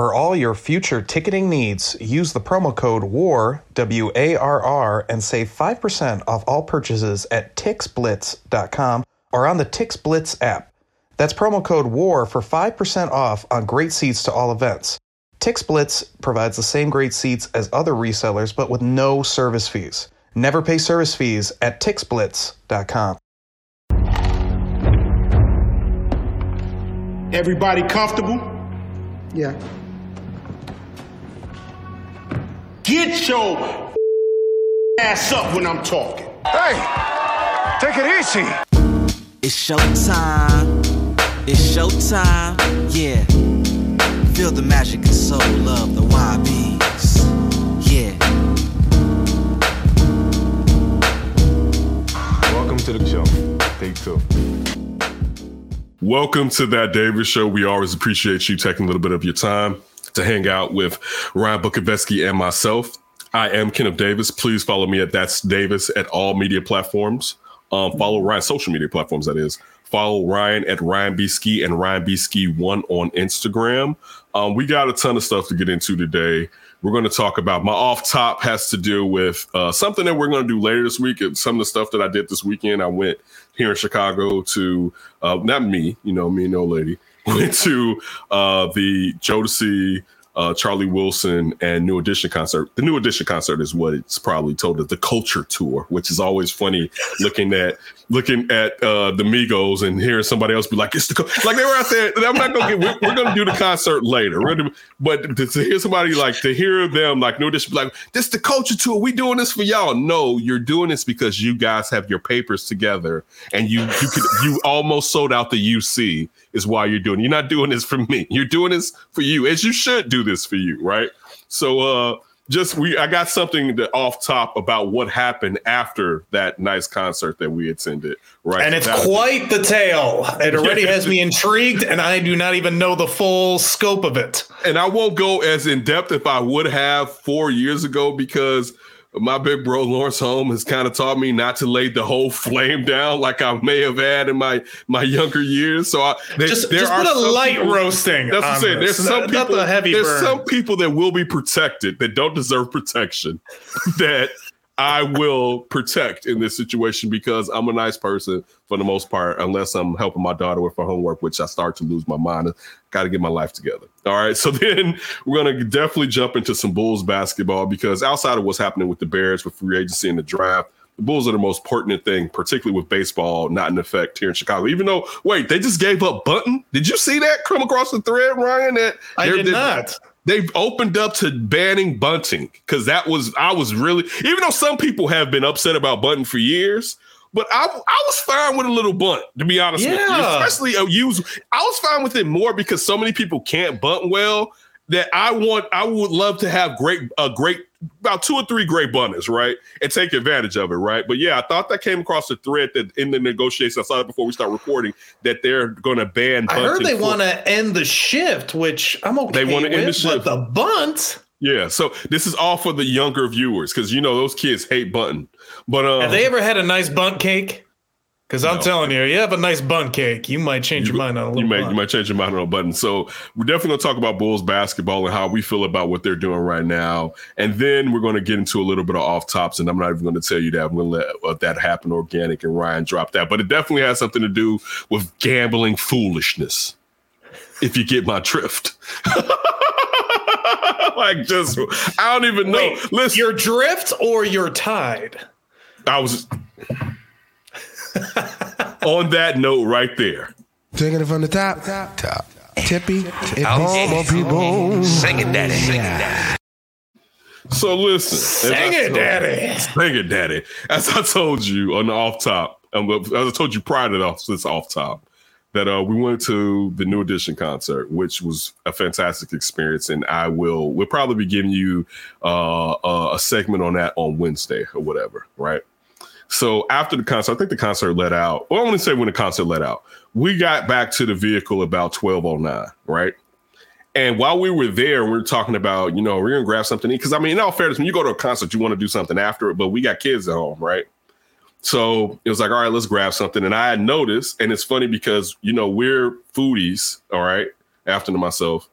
For all your future ticketing needs, use the promo code WAR, W A R R, and save 5% off all purchases at tixblitz.com or on the TixBlitz app. That's promo code WAR for 5% off on great seats to all events. TixBlitz provides the same great seats as other resellers, but with no service fees. Never pay service fees at tixblitz.com. Everybody comfortable? Yeah. Get your ass up when I'm talking. Hey, take it easy. It's showtime. It's showtime. Yeah. Feel the magic and soul of the YBs. Yeah. Welcome to the show. Take two. Welcome to that Davis show. We always appreciate you taking a little bit of your time to hang out with Ryan Bukovetsky and myself. I am Kenneth Davis. Please follow me at That's Davis at all media platforms. Um, follow Ryan social media platforms, that is. Follow Ryan at Ryan B Ski and Ryan B Ski one on Instagram. Um, we got a ton of stuff to get into today. We're going to talk about my off top has to do with uh, something that we're going to do later this week. Some of the stuff that I did this weekend. I went here in Chicago to uh, not me, you know, me and no lady went to uh, the Jodeci uh, Charlie Wilson and New Edition concert. The New Edition concert is what it's probably told as the culture tour, which is always funny looking at looking at uh, the Migos and hearing somebody else be like, "It's the co-. like they were out there." I'm not gonna get. We're, we're gonna do the concert later. We're but to, to hear somebody like to hear them like New Edition be like, "This the culture tour. We doing this for y'all." No, you're doing this because you guys have your papers together and you you could you almost sold out the UC is why you're doing. You're not doing this for me. You're doing this for you, as you should do this for you, right? So uh just we I got something to, off top about what happened after that nice concert that we attended, right? And it's That- quite the tale. It already has me intrigued, and I do not even know the full scope of it. and I won't go as in depth if I would have four years ago because my big bro Lawrence Home has kind of taught me not to lay the whole flame down like I may have had in my my younger years. So I, there, Just, there just are put a light people- roasting. That's what I'm saying. There's some Not- people. not the heavy there's burn. some people that will be protected that don't deserve protection. that I will protect in this situation because I'm a nice person for the most part, unless I'm helping my daughter with her homework, which I start to lose my mind. Got to get my life together. All right. So then we're gonna definitely jump into some Bulls basketball because outside of what's happening with the Bears with free agency and the draft. The Bulls are the most pertinent thing, particularly with baseball not in effect here in Chicago. Even though, wait, they just gave up Bunton. Did you see that come across the thread, Ryan? That I did not. They've opened up to banning bunting because that was I was really even though some people have been upset about bunting for years, but I I was fine with a little bunt to be honest with you, Yeah. especially a use. I was fine with it more because so many people can't bunt well that I want I would love to have great a great about two or three great bunters, right, and take advantage of it, right. But yeah, I thought that came across the thread that in the negotiations I saw it before we start recording that they're going to ban. I heard they want to end the shift, which I'm okay They wanna with. end the shift. But the bunt, Yeah, so this is all for the younger viewers because you know those kids hate bunting. But um, have they ever had a nice bunt cake? Because I'm No. telling you, you have a nice bun cake, you might change your mind on a little you might bunt. you might change your mind on a button. So we're definitely gonna talk about Bulls basketball and how we feel about what they're doing right now, and then we're gonna get into a little bit of off tops. And I'm not even gonna tell you that I'm gonna let uh, that happen organic and Ryan drop that, but it definitely has something to do with gambling foolishness. If you get my drift. like just I don't even know. Wait, Listen, your drift or your tide? I was on that note right there. Taking it from the top. Top. Top. Tippy. It bomb on people. Sing it, daddy. Sing it, daddy. So listen, as Sing it, told- daddy. Sing it, daddy. As I told you on the off top, um, as I told you prior to the- this off top, that uh, we went to the New Edition concert, which was a fantastic experience, and I will we'll probably be giving you uh, a, a segment on that on Wednesday or whatever, right? So after the concert, I think the concert let out. Well, I want to say when the concert let out, we got back to the vehicle about twelve oh nine, right? And while we were there, we were talking about, you know, we're gonna grab something because I mean, in all fairness, when you go to a concert, you want to do something after it, but we got kids at home, right? So it was like, all right, let's grab something. And I had noticed, and it's funny because you know we're foodies, all right, after myself.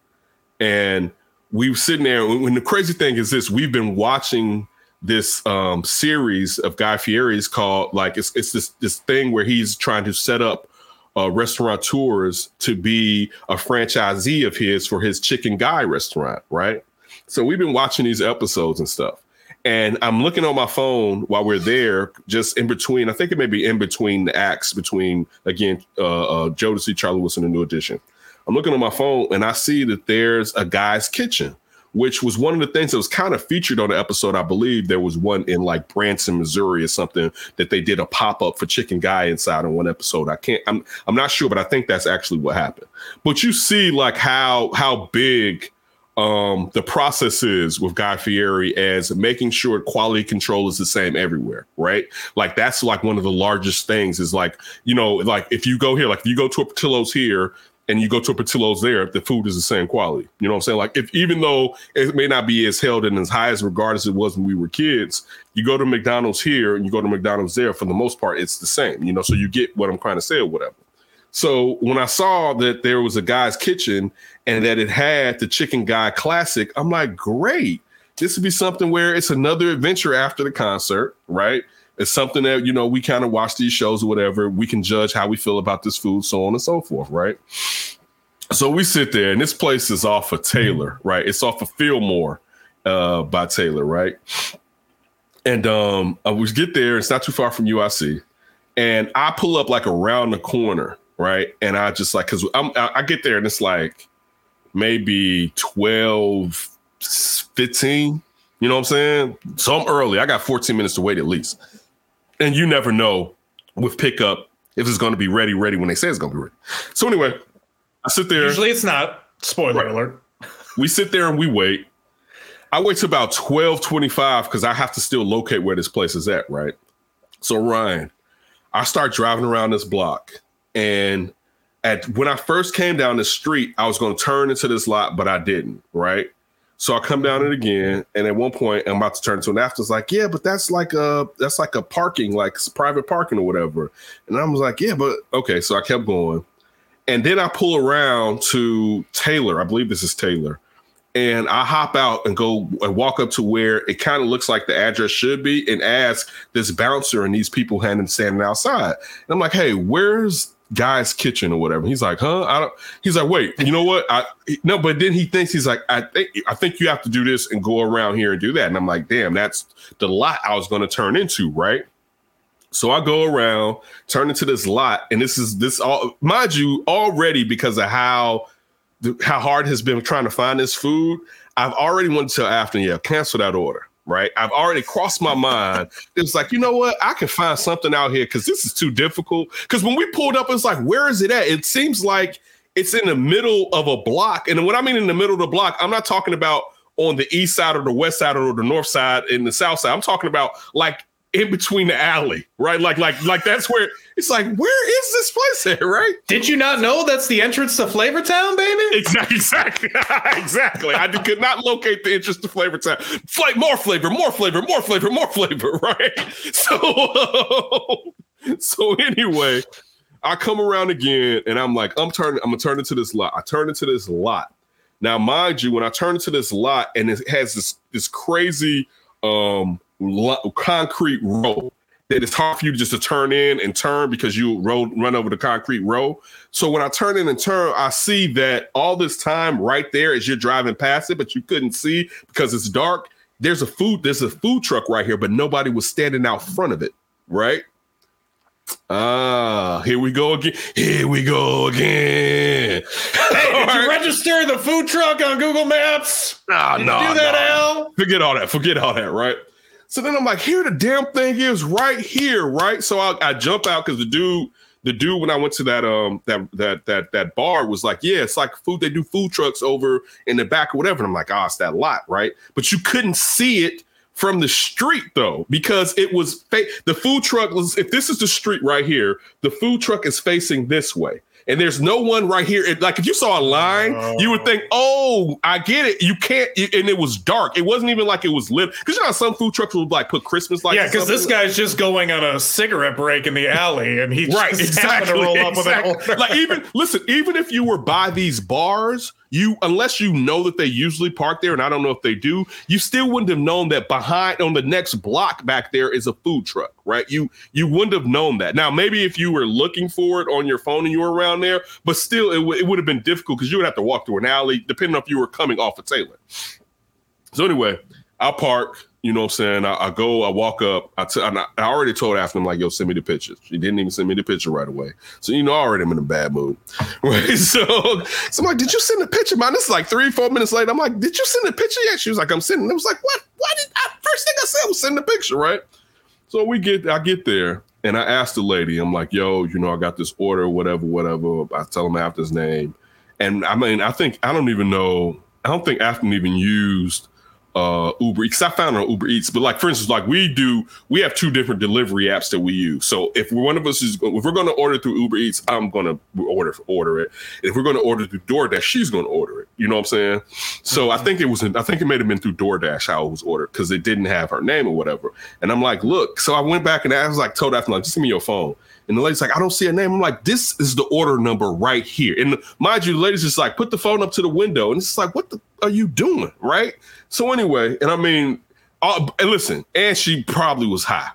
and we were sitting there. And the crazy thing is this, we've been watching this um, series of Guy Fieri's called like it's it's this this thing where he's trying to set up uh, restaurateurs to be a franchisee of his for his Chicken Guy restaurant, right? So we've been watching these episodes and stuff. And I'm looking on my phone while we're there, just in between. I think it may be in between the acts between again uh, uh, Jodeci, Charlie Wilson, and New Edition. I'm looking on my phone and I see that there's a guy's kitchen, which was one of the things that was kind of featured on the episode. I believe there was one in like Branson, Missouri, or something that they did a pop up for Chicken Guy inside on one episode. I can't. I'm I'm not sure, but I think that's actually what happened. But you see like how how big um, the process is with Guy Fieri as making sure quality control is the same everywhere, right? Like that's like one of the largest things is like, you know, like if you go here, like if you go to a Portillo's here and you go to a Portillo's there, the food is the same quality. You know what I'm saying? Like if even though it may not be as held in as high as regard as it was when we were kids, you go to McDonald's here and you go to McDonald's there, for the most part, it's the same, you know, so you get what I'm trying to say or whatever. So when I saw that there was a guy's kitchen and that it had the Chicken Guy Classic, I'm like, great. This would be something where it's another adventure after the concert, right? It's something that, you know, we kind of watch these shows or whatever. We can judge how we feel about this food, so on and so forth, right? So we sit there, and this place is off of Taylor, right? It's off of Fillmore uh, by Taylor, right? And um, I was get there. It's not too far from UIC, and I pull up like around the corner, right? And I just like because I'm I, I get there and it's like maybe 12, 15. You know what I'm saying? So I'm early. I got 14 minutes to wait at least. And you never know with pickup if it's going to be ready, ready when they say it's going to be ready. So anyway, I sit there. Usually it's not. Spoiler Right. alert. We sit there and we wait. I wait to about 1225 because I have to still locate where this place is at, right? So Ryan, I start driving around this block. And at when I first came down the street, I was going to turn into this lot, but I didn't, right? So I come down it again, and at one point I'm about to turn into an after. It's like, yeah, but that's like a that's like a parking, like private parking or whatever. And I was like, yeah, but okay. So I kept going, and then I pull around to Taylor. I believe this is Taylor, and I hop out and go and walk up to where it kind of looks like the address should be, and ask this bouncer and these people handing standing outside. And I'm like, hey, where's guy's kitchen or whatever. He's like, huh? I don't. He's like, wait, you know what? I no, but then he thinks he's like, I think I think you have to do this and go around here and do that. And I'm like, damn, that's the lot I was going to turn into, right? So I go around, turn into this lot, and this is this all mind you already because of how how hard has been trying to find this food. I've already went to after yeah, cancel that order. Right, I've already crossed my mind. It's like you know what, I can find something out here because this is too difficult. Because when we pulled up, it's like, where is it at? It seems like it's in the middle of a block, and what I mean in the middle of the block, I'm not talking about on the east side or the west side or the north side and the south side. I'm talking about like in between the alley, right? Like, like, like that's where it's like, where is this place at, right? Did you not know that's the entrance to Flavor Town, baby? Exactly, exactly, exactly. I could not locate the entrance to flavor time. Fla- more flavor, more flavor, more flavor, more flavor, right? So, so anyway, I come around again and I'm like, I'm turning, I'm gonna turn into this lot. I turn into this lot. Now, mind you, when I turn into this lot and it has this this crazy um concrete road that it's hard for you just to turn in and turn because you roll run over the concrete road. So when I turn in and turn, I see that all this time right there as you're driving past it, but you couldn't see because it's dark. There's a food, there's a food truck right here, but nobody was standing out front of it, right? Ah, here we go again. Here we go again. Hey, did you register the food truck on Google Maps? Nah, no, nah, do that, nah. Al? Forget all that. Forget all that, right? So then I'm like, here the damn thing is right here, right? So I, I jump out because the dude, the dude, when I went to that um that that that that bar was like, yeah, it's like food. They do food trucks over in the back or whatever. And I'm like, oh, it's that lot, right? But you couldn't see it from the street though because it was fa- the food truck was. If this is the street right here, the food truck is facing this way. And there's no one right here. It- like if you saw a line, you would think, "Oh, I get it. You can't." And it was dark. It wasn't even like it was lit. Because you know, some food trucks would like put Christmas lights. Yeah, because this guy's just going on a cigarette break in the alley, and he right just exactly to roll up exactly. like even listen even if you were by these bars you unless you know that they usually park there, and I don't know if they do, you still wouldn't have known that behind on the next block back there is a food truck, right? You you wouldn't have known that. Now, maybe if you were looking for it on your phone and you were around there, but still, it, w- it would have been difficult because you would have to walk through an alley, depending on if you were coming off of Taylor. So anyway, I park. You know what I'm saying? I, I go, I walk up. I, t- I I already told Afton, I'm like, yo, send me the pictures. She didn't even send me the picture right away. So, you know, already I'm in a bad mood. Right. So, so I'm like, did you send the picture, man? This is like three, four minutes later. I'm like, did you send the picture yet? She was like, I'm sending. I was like, what? Why did I, first thing I said was send the picture, right? So we get, I get there and I asked the lady, I'm like, yo, you know, I got this order, whatever, whatever. I tell him Afton's name. And I mean, I think, I don't even know, I don't think Afton even used uh Uber Eats. I found on Uber Eats. But like for instance, like we do, we have two different delivery apps that we use. So if one of us is if we're going to order through Uber Eats, I'm going to order order it. If we're going to order through DoorDash, she's going to order it. You know what I'm saying? So I think it was I think it may have been through DoorDash how it was ordered because it didn't have her name or whatever. And I'm like, look. So I went back and I was like, told Afton like, just give me your phone. And the lady's like, I don't see a name. I'm like, this is the order number right here. And mind you, the lady's just like, put the phone up to the window. And it's like, what the are you doing? Right. So anyway, and I mean, uh, and listen, and she probably was high.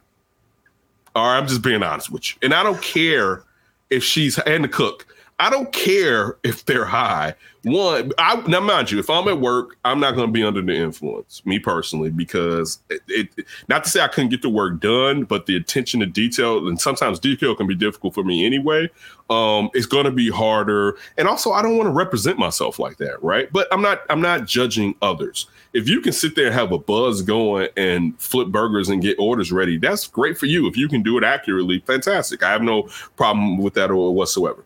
All right, I'm just being honest with you. And I don't care if she's and the cook. I don't care if they're high. One, I now mind you, if I'm at work, I'm not going to be under the influence, me personally, because it, it. Not to say I couldn't get the work done, but the attention to detail and sometimes detail can be difficult for me anyway. Um, it's going to be harder, and also I don't want to represent myself like that, right? But I'm not. I'm not judging others. If you can sit there and have a buzz going and flip burgers and get orders ready, that's great for you. If you can do it accurately, fantastic. I have no problem with that or whatsoever.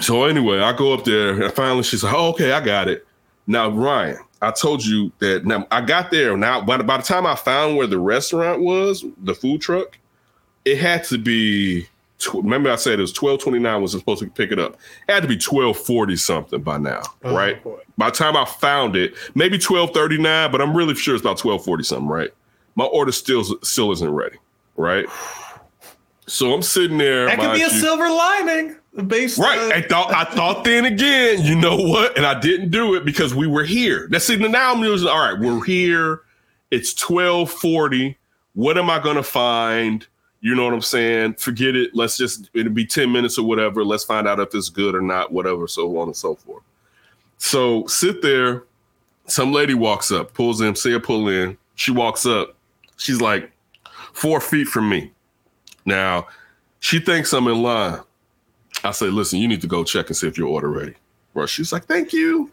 So anyway, I go up there and finally she's like, oh, okay, I got it. Now, Ryan, I told you that now I got there. Now, by, by the time I found where the restaurant was, the food truck, it had to be. Remember, I said it was twelve twenty nine was supposed to pick it up. It had to be twelve forty something by now, Oh, right? boy. By the time I found it, maybe twelve thirty nine, but I'm really sure it's about twelve forty something, right? My order still still isn't ready, right? So I'm sitting there. That could be a you- silver lining. Based Right. on- I thought I thought then again, you know what? And I didn't do it because we were here. That's it. Now I'm using all right, we're here. It's 1240. What am I gonna find? You know what I'm saying? Forget it. Let's just it'll be 10 minutes or whatever. Let's find out if it's good or not, whatever, so on and so forth. So sit there. Some lady walks up, pulls in, say a pull in. She walks up. She's like four feet from me. Now, she thinks I'm in line. I say, listen, you need to go check and see if your order ready. Well, she's like, thank you.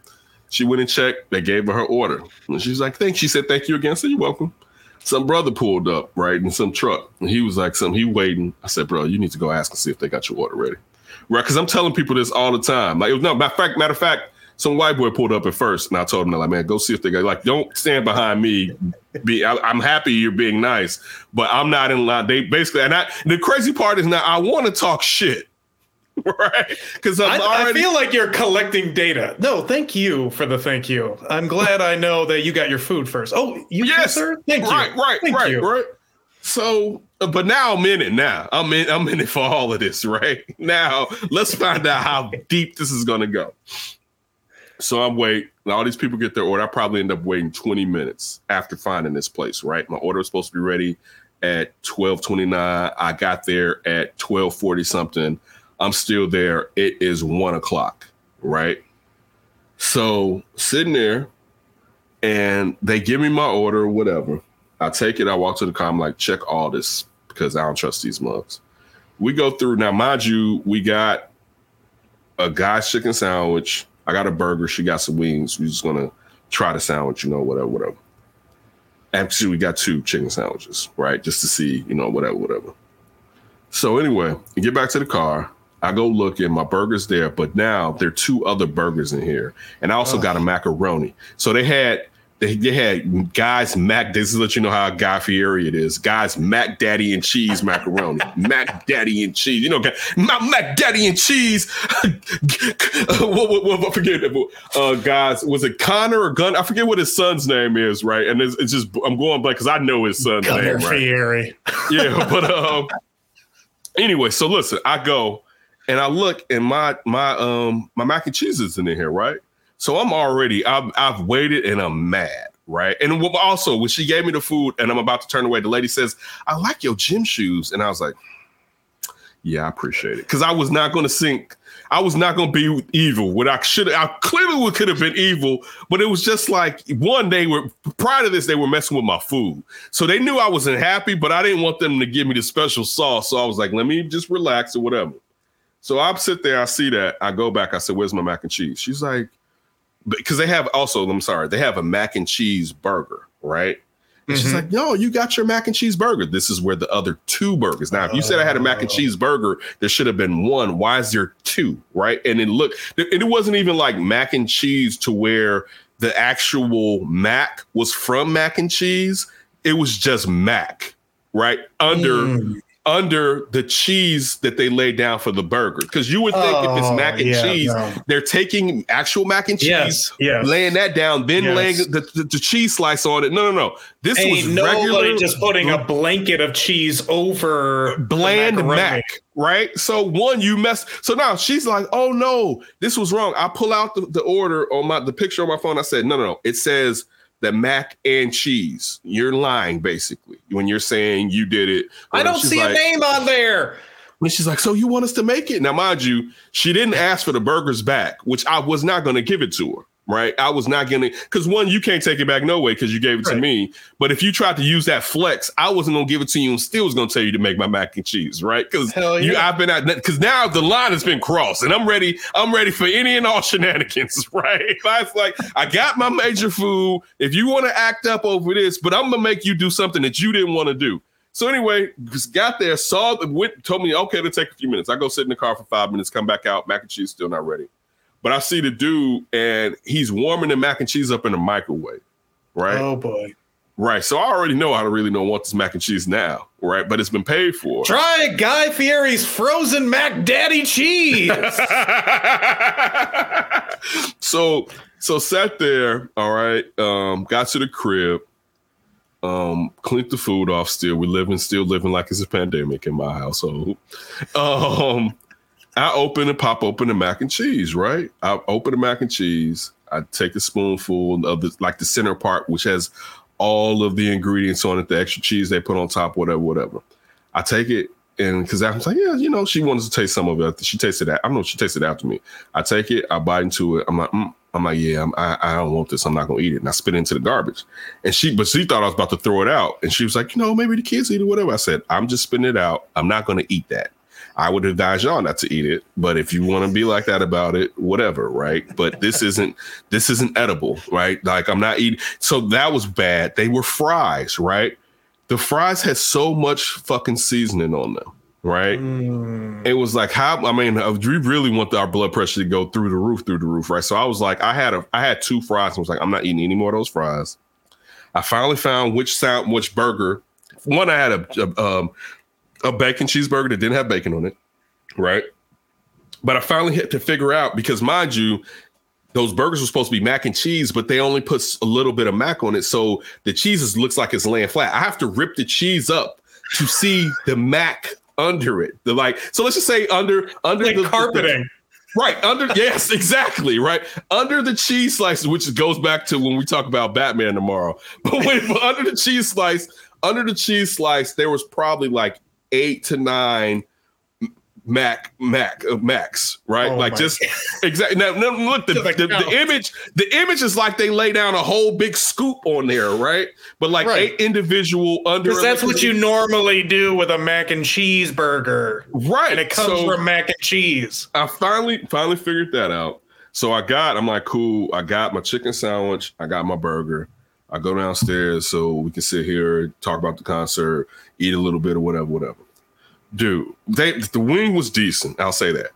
She went and checked. They gave her her order. And she's like, thank She said, thank you again. So you're welcome. Some brother pulled up, right, in some truck. And he was like, some he waiting. I said, bro, you need to go ask and see if they got your order ready. Right. Cause I'm telling people this all the time. Like, no, matter of fact, matter of fact, some white boy pulled up at first, and I told him, like, man, go see if they got like, don't stand behind me. Be, I, I'm happy you're being nice, but I'm not in line. They basically, and I, the crazy part is now I want to talk shit, right? Because I, I feel like you're collecting data. No, thank you for the thank you. I'm glad I know that you got your food first. Oh, you too, yes, sir? Thank you. right, right, Thank right, you. right. So, uh, but now I'm in it. Now I'm in. I'm in it for all of this. Right now, let's find out how deep this is going to go. So I'm waiting. All these people get their order. I probably end up waiting 20 minutes after finding this place. Right, my order was supposed to be ready at 12:29. I got there at 12:40 something. I'm still there. It is one o'clock. Right. So sitting there, and they give me my order or whatever. I take it. I walk to the car. I'm like, check all this because I don't trust these mugs. We go through now, mind you, we got a guy's chicken sandwich. I got a burger. She got some wings. We just gonna try the sandwich, you know, whatever, whatever. Actually, we got two chicken sandwiches, right? Just to see, you know, whatever, whatever. So anyway, get back to the car. I go look and my burger's there, but now there are two other burgers in here, and I also got a macaroni. So they had they, they had guys Mac. This is let you know how Guy Fieri it is. Guys Mac Daddy and cheese macaroni. Mac Daddy and cheese. You know, my Mac Daddy and cheese. what, what, what, I forget. Uh, guys, was it Connor or Gun? I forget what his son's name is. Right, and it's, it's just I'm going blank because I know his son's Gunnar name. Right? Fieri. yeah, but um anyway, so listen, I go and I look and my my um my mac and cheese is in here, right? So I'm already, I've, I've waited and I'm mad, right? And also, when she gave me the food and I'm about to turn away, the lady says, I like your gym shoes. And I was like, yeah, I appreciate it. Because I was not going to sink. I was not going to be evil. What I should, I clearly could have been evil, but it was just like one. They were prior to this, they were messing with my food, so they knew I wasn't happy. But I didn't want them to give me the special sauce, so I was like, let me just relax or whatever. So I sit there, I see that, I go back, I said, "Where's my mac and cheese?" She's like, because they have also, I'm sorry, they have a mac and cheese burger, right? And mm-hmm. she's like, no, you got your mac and cheese burger. This is where the other two burgers. Now, if you said I had a mac and cheese burger, there should have been one. Why is there two? Right. And then look, and it wasn't even like mac and cheese to where the actual mac was from mac and cheese. It was just mac, right? Under mm under the cheese that they lay down for the burger. Because you would think oh, if it's oh, mac and yeah, cheese, no. they're taking actual mac and cheese, yes, yes. laying that down, then yes. laying the, the, the, cheese slice on it. No, no, no. This Ain't was regular, just putting a blanket of cheese over bland mac. Right. So one, you mess. So now she's like, "Oh no, this was wrong." I pull out the, the order on my the picture on my phone. I said, "No, no, no. It says." The mac and cheese. You're lying basically when you're saying you did it. I don't see like, a name on there. When she's like, so you want us to make it? Now, mind you, she didn't ask for the burgers back, which I was not going to give it to her right? I was not gonna because one, you can't take it back no way because you gave it right. to me. But if you tried to use that flex, I wasn't gonna give it to you and still was gonna tell you to make my mac and cheese, right? Because yeah. you I've been at because now the line has been crossed and I'm ready, I'm ready for any and all shenanigans, right? It's like I got my major food. If you want to act up over this, but I'm gonna make you do something that you didn't want to do. So anyway, just got there, saw the went, told me okay to take a few minutes. I go sit in the car for five minutes, come back out, mac and cheese still not ready. But I see the dude and he's warming the mac and cheese up in the microwave. Right. Oh boy. Right. So I already know I don't really don't want this mac and cheese now. Right. But it's been paid for. Try Guy Fieri's frozen Mac Daddy cheese. so so sat there, all right. Um, got to the crib, um, cleaned the food off still. We're living, still living like it's a pandemic in my household. Um, I open and pop open the mac and cheese, right? I open the mac and cheese. I take a spoonful of the like the center part, which has all of the ingredients on it, the extra cheese they put on top, whatever, whatever. I take it and because I was like, yeah, you know, she wanted to taste some of it. She tasted that. I don't know. She tasted after me. I take it. I bite into it. I'm like, mm. I'm like, yeah, I'm, I, I don't want this. I'm not gonna eat it. And I spit it into the garbage. And she, but she thought I was about to throw it out. And she was like, you know, maybe the kids eat it, whatever. I said, I'm just spitting it out. I'm not gonna eat that. I would advise y'all not to eat it. But if you want to be like that about it, whatever, right? But this isn't this isn't edible, right? Like I'm not eating. So that was bad. They were fries, right? The fries had so much fucking seasoning on them, right? Mm. It was like how I mean, uh, we really want our blood pressure to go through the roof, through the roof, right? So I was like, I had a I had two fries and was like, I'm not eating any more of those fries. I finally found which sound which burger. One I had a, a um, a bacon cheeseburger that didn't have bacon on it, right? But I finally had to figure out because, mind you, those burgers were supposed to be mac and cheese, but they only put a little bit of mac on it, so the cheese looks like it's laying flat. I have to rip the cheese up to see the mac under it. The like, so let's just say under under like the carpeting. The, Right under yes, exactly right under the cheese slice, which goes back to when we talk about Batman tomorrow. But when under the cheese slice, under the cheese slice, there was probably like eight to nine Mac Mac uh, Max, right? Oh like just exactly. Now, now, look, the, the, the, image, the image is like they lay down a whole big scoop on there, right? But like right. eight individual under. Because that's what you normally do with a mac and cheese burger, right? And it comes so, from mac and cheese. I finally finally figured that out. So I got, I'm like, cool. I got my chicken sandwich. I got my burger. I go downstairs so we can sit here, talk about the concert, eat a little bit or whatever, whatever. Dude, they the wing was decent. I'll say that.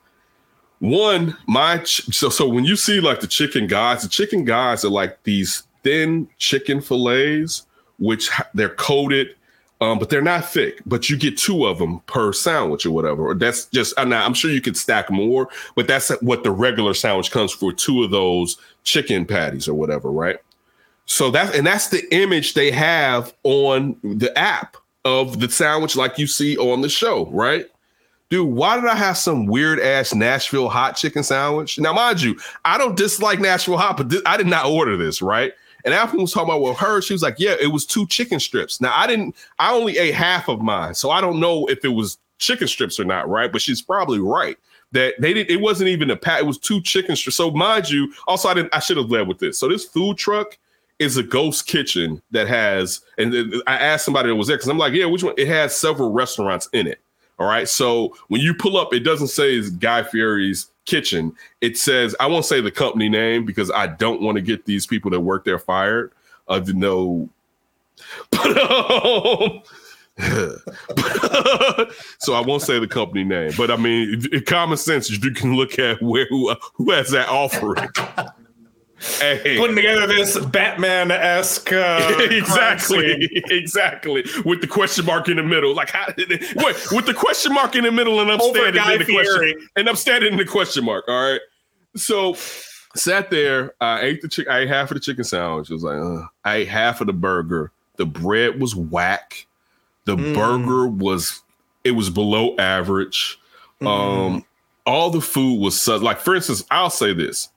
One, my ch- so so when you see like the chicken guys, the chicken guys are like these thin chicken fillets, which they're coated, um, but they're not thick. But you get two of them per sandwich or whatever. That's just I'm, not, I'm sure you could stack more, but that's what the regular sandwich comes for. Two of those chicken patties or whatever, right? So that and that's the image they have on the app of the sandwich like you see on the show, right? dude, why did I have some weird ass Nashville hot chicken sandwich? Now, mind you, I don't dislike Nashville hot, but this, I did not order this, right? And after was talking about with her, she was like, "Yeah, it was two chicken strips." Now, I didn't. I only ate half of mine, so I don't know if it was chicken strips or not, right? But she's probably right that they didn't. It wasn't even a pat. It was two chicken strips. So mind you, also I didn't. I should have led with this. So this food truck is a ghost kitchen that has. And I asked somebody that was there because I'm like, yeah, which one? It has several restaurants in it. All right. So when you pull up, it doesn't say it's Guy Fieri's kitchen. It says, I won't say the company name because I don't want to get these people that work there fired. Uh, to know, but um, so I won't say the company name, but I mean, common sense, you can look at where who, who has that offering. Hey. Putting together this Batman esque, uh, exactly, exactly, with the question mark in the middle. Like, how wait, with the question mark in the middle, and I'm standing in the question, and I'm standing in the question mark. All right, so sat there. I ate the chicken. I ate half of the chicken sandwich. It was like uh, I ate half of the burger. The bread was whack. The mm. burger was it was below average. Mm. Um, all the food was like, for instance, I'll say this: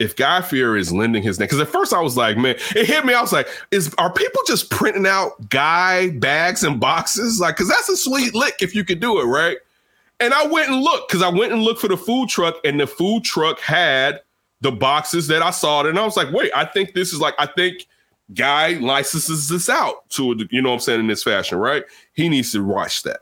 if Guy Fieri is lending his name, because at first I was like, man, it hit me. I was like, is are people just printing out Guy bags and boxes? Like, because that's a sweet lick if you could do it, right? And I went and looked because I went and looked for the food truck, and the food truck had the boxes that I saw, and I was like, wait, I think this is like, I think guy licenses this out to you know what I'm saying in this fashion, right? He needs to watch that.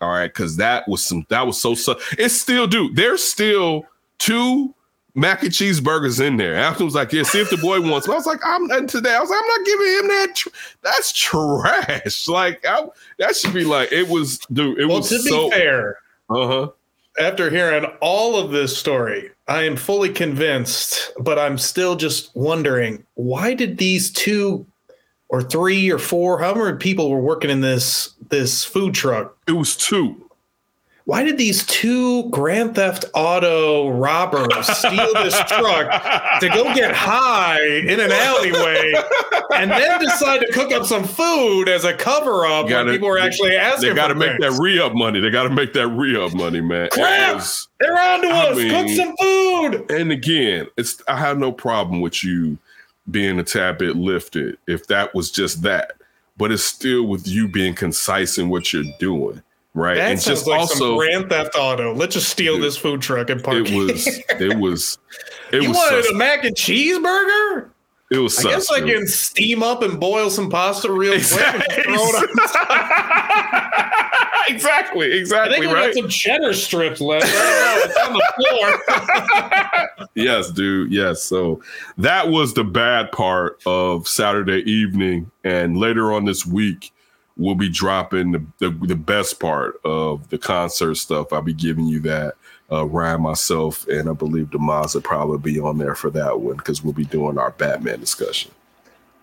All right, because that was some that was so so it's still dude, there's still two mac and cheese burgers in there. After was like, yeah, see if the boy wants. I was like, I'm not today. I was like, I'm not giving him that. Tr- that's trash. Like I, that should be like it was, dude. It well, was to so, fair. Uh huh. After hearing all of this story, I am fully convinced, but I'm still just wondering why did these two or three or four, however many people were working in this this food truck? It was two. Why did these two Grand Theft Auto robbers steal this truck to go get high in an alleyway and then decide to cook up some food as a cover up when people were actually asking? They got to make that re up money. They got to make that re up money, man. Crap! They're on to us. Mean, cook some food. And again, it's I have no problem with you being a tad bit lifted if that was just that, but it's still with you being concise in what you're doing right? That and sounds just like also some Grand Theft Auto. Let's just steal it, this food truck and park it. Was it was it you was wanted suspect. a mac and cheeseburger? It was. I guess I can steam up and boil some pasta real exactly. quick. And throw it on exactly. Exactly. I think we right? got some cheddar strips left. it's on the floor. yes, dude. Yes. So that was the bad part of Saturday evening, and later on this week we'll be dropping the, the, the best part of the concert stuff. I'll be giving you that. Uh, Ryan, myself, and I believe Demaz will probably be on there for that one because we'll be doing our Batman discussion.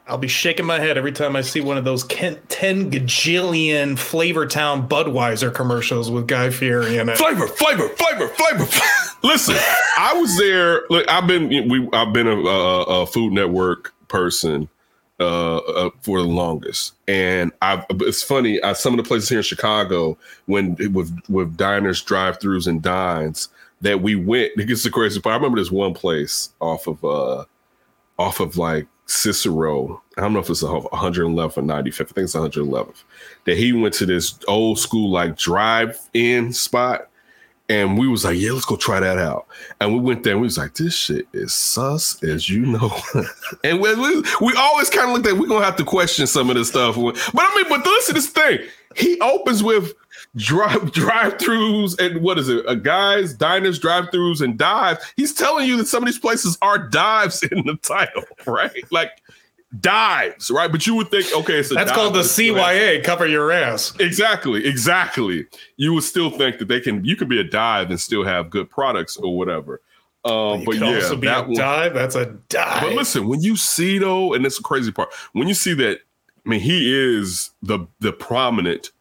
I'll be shaking my head every time I see one of those 10 gajillion Flavor Town Budweiser commercials with Guy Fieri in it. Flavor, flavor, flavor, flavor. Listen, I was there. Look, I've been we I've been a, a, a Food Network person uh, uh, for the longest. And I, it's funny. Uh, some of the places here in Chicago, when with with diners, drive-throughs, and dines, that we went. It gets the crazy part. I remember this one place off of uh, off of like Cicero. I don't know if it's a 111th or 95th. I think it's 111th. That he went to this old school like drive-in spot and we was like, yeah, let's go try that out. And we went there and we was like, this shit is sus as you know. and we, we, we always kind of looked at, we're going to have to question some of this stuff. But I mean, but listen to this thing. He opens with drive drive-throughs and what is it? A guys, diners, drive-throughs, and dives. He's telling you that some of these places are dives in the title, right? Like dives, right? But you would think, okay, so that's called the CYA, cover your ass. Exactly, exactly. You would still think that they can, you could be a dive and still have good products or whatever. Um, but, but yeah, also be that a dive. That's a dive. But listen, when you see though, and it's a crazy part, when you see that, I mean, he is the the prominent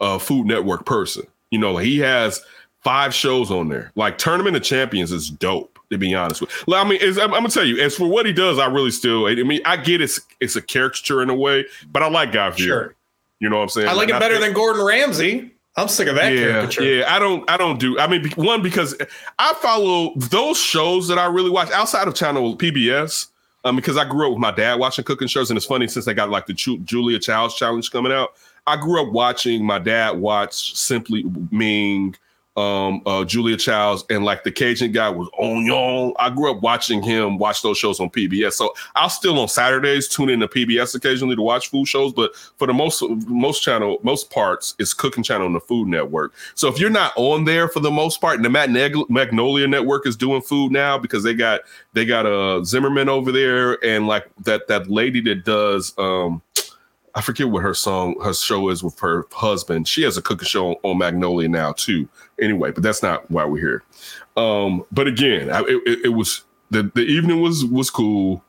uh, Food Network person. You know, he has five shows on there. Like Tournament of Champions is dope to be honest with. You. I mean, I'm, I'm, gonna tell you, as for what he does, I really still. I mean, I get it's it's a caricature in a way, but I like Guy Fieri. Sure. You know what I'm saying? I like, like it better than Gordon Ramsay. I'm sick of that yeah, caricature. yeah. I don't, I don't do. I mean, one because I follow those shows that I really watch outside of channel PBS. Um, because I grew up with my dad watching cooking shows, and it's funny since they got like the Ju- Julia Child's challenge coming out. I grew up watching my dad watch Simply Ming, um, uh, Julia Childs, and like the Cajun guy was Onion. I grew up watching him watch those shows on PBS. So I'll still on Saturdays tune in to PBS occasionally to watch food shows, but for the most most channel most parts, it's Cooking Channel on the Food Network. So if you're not on there for the most part, and the Matt Neg- Magnolia Network is doing food now because they got they got a uh, Zimmerman over there and like that that lady that does um I forget what her song, her show is with her husband. She has a cooking show on, Magnolia now too. Anyway, but that's not why we're here. Um, but again, I, it, it was the the evening was was cool.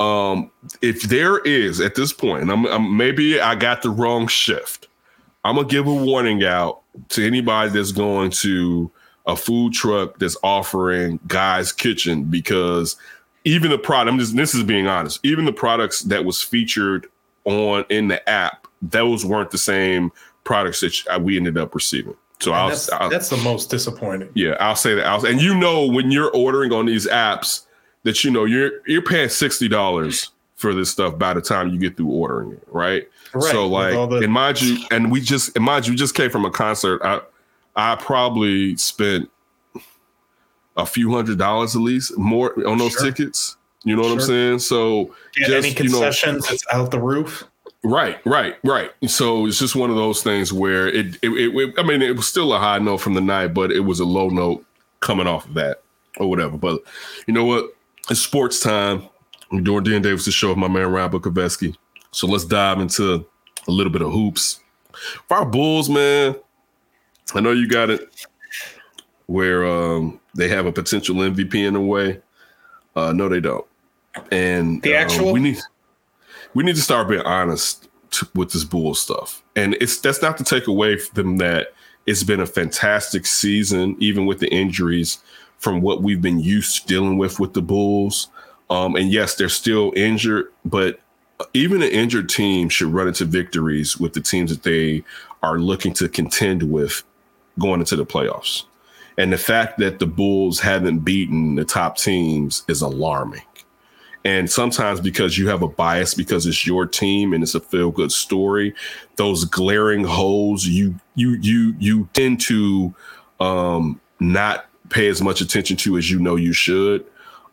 Um, if there is at this point, and I'm, I'm maybe I got the wrong shift. I'm gonna give a warning out to anybody that's going to a food truck that's offering Guy's Kitchen because even the product. I'm just this is being honest. Even the products that was featured on in the app, those weren't the same products that we ended up receiving. So I'll, that's, I'll that's the most disappointing. yeah, I'll say that. I'll, and you know when you're ordering on these apps that you know you're you're paying sixty dollars for this stuff by the time you get through ordering it, right? Right, So like, the- and mind you, and we just and mind you, we just came from a concert. I I probably spent a few hundred dollars at least more on those Sure. tickets. You know what I'm saying? So Get any you know- concessions? it's out the roof. Right, right, right. So it's just one of those things where it, it, it, it- I mean, it was still a high note from the night, but it was a low note coming off of that or whatever. But you know what? It's sports time. I'm doing Dan Davis' show with my man Ryan Bukoveski. So let's dive into a little bit of hoops. For our Bulls, man, I know you got it where um, they have a potential MVP in a way. Uh, no, they don't. And The uh, we need we need to start being honest with this bull stuff. And it's that's not to take away from them that it's been a fantastic season, even with the injuries from what we've been used to dealing with with the Bulls. Um, and yes, they're still injured, but even an injured team should run into victories with the teams that they are looking to contend with going into the playoffs. And the fact that the Bulls haven't beaten the top teams is alarming. And sometimes because you have a bias because it's your team and it's a feel good story, those glaring holes you you you you tend to um not pay as much attention to as you know you should.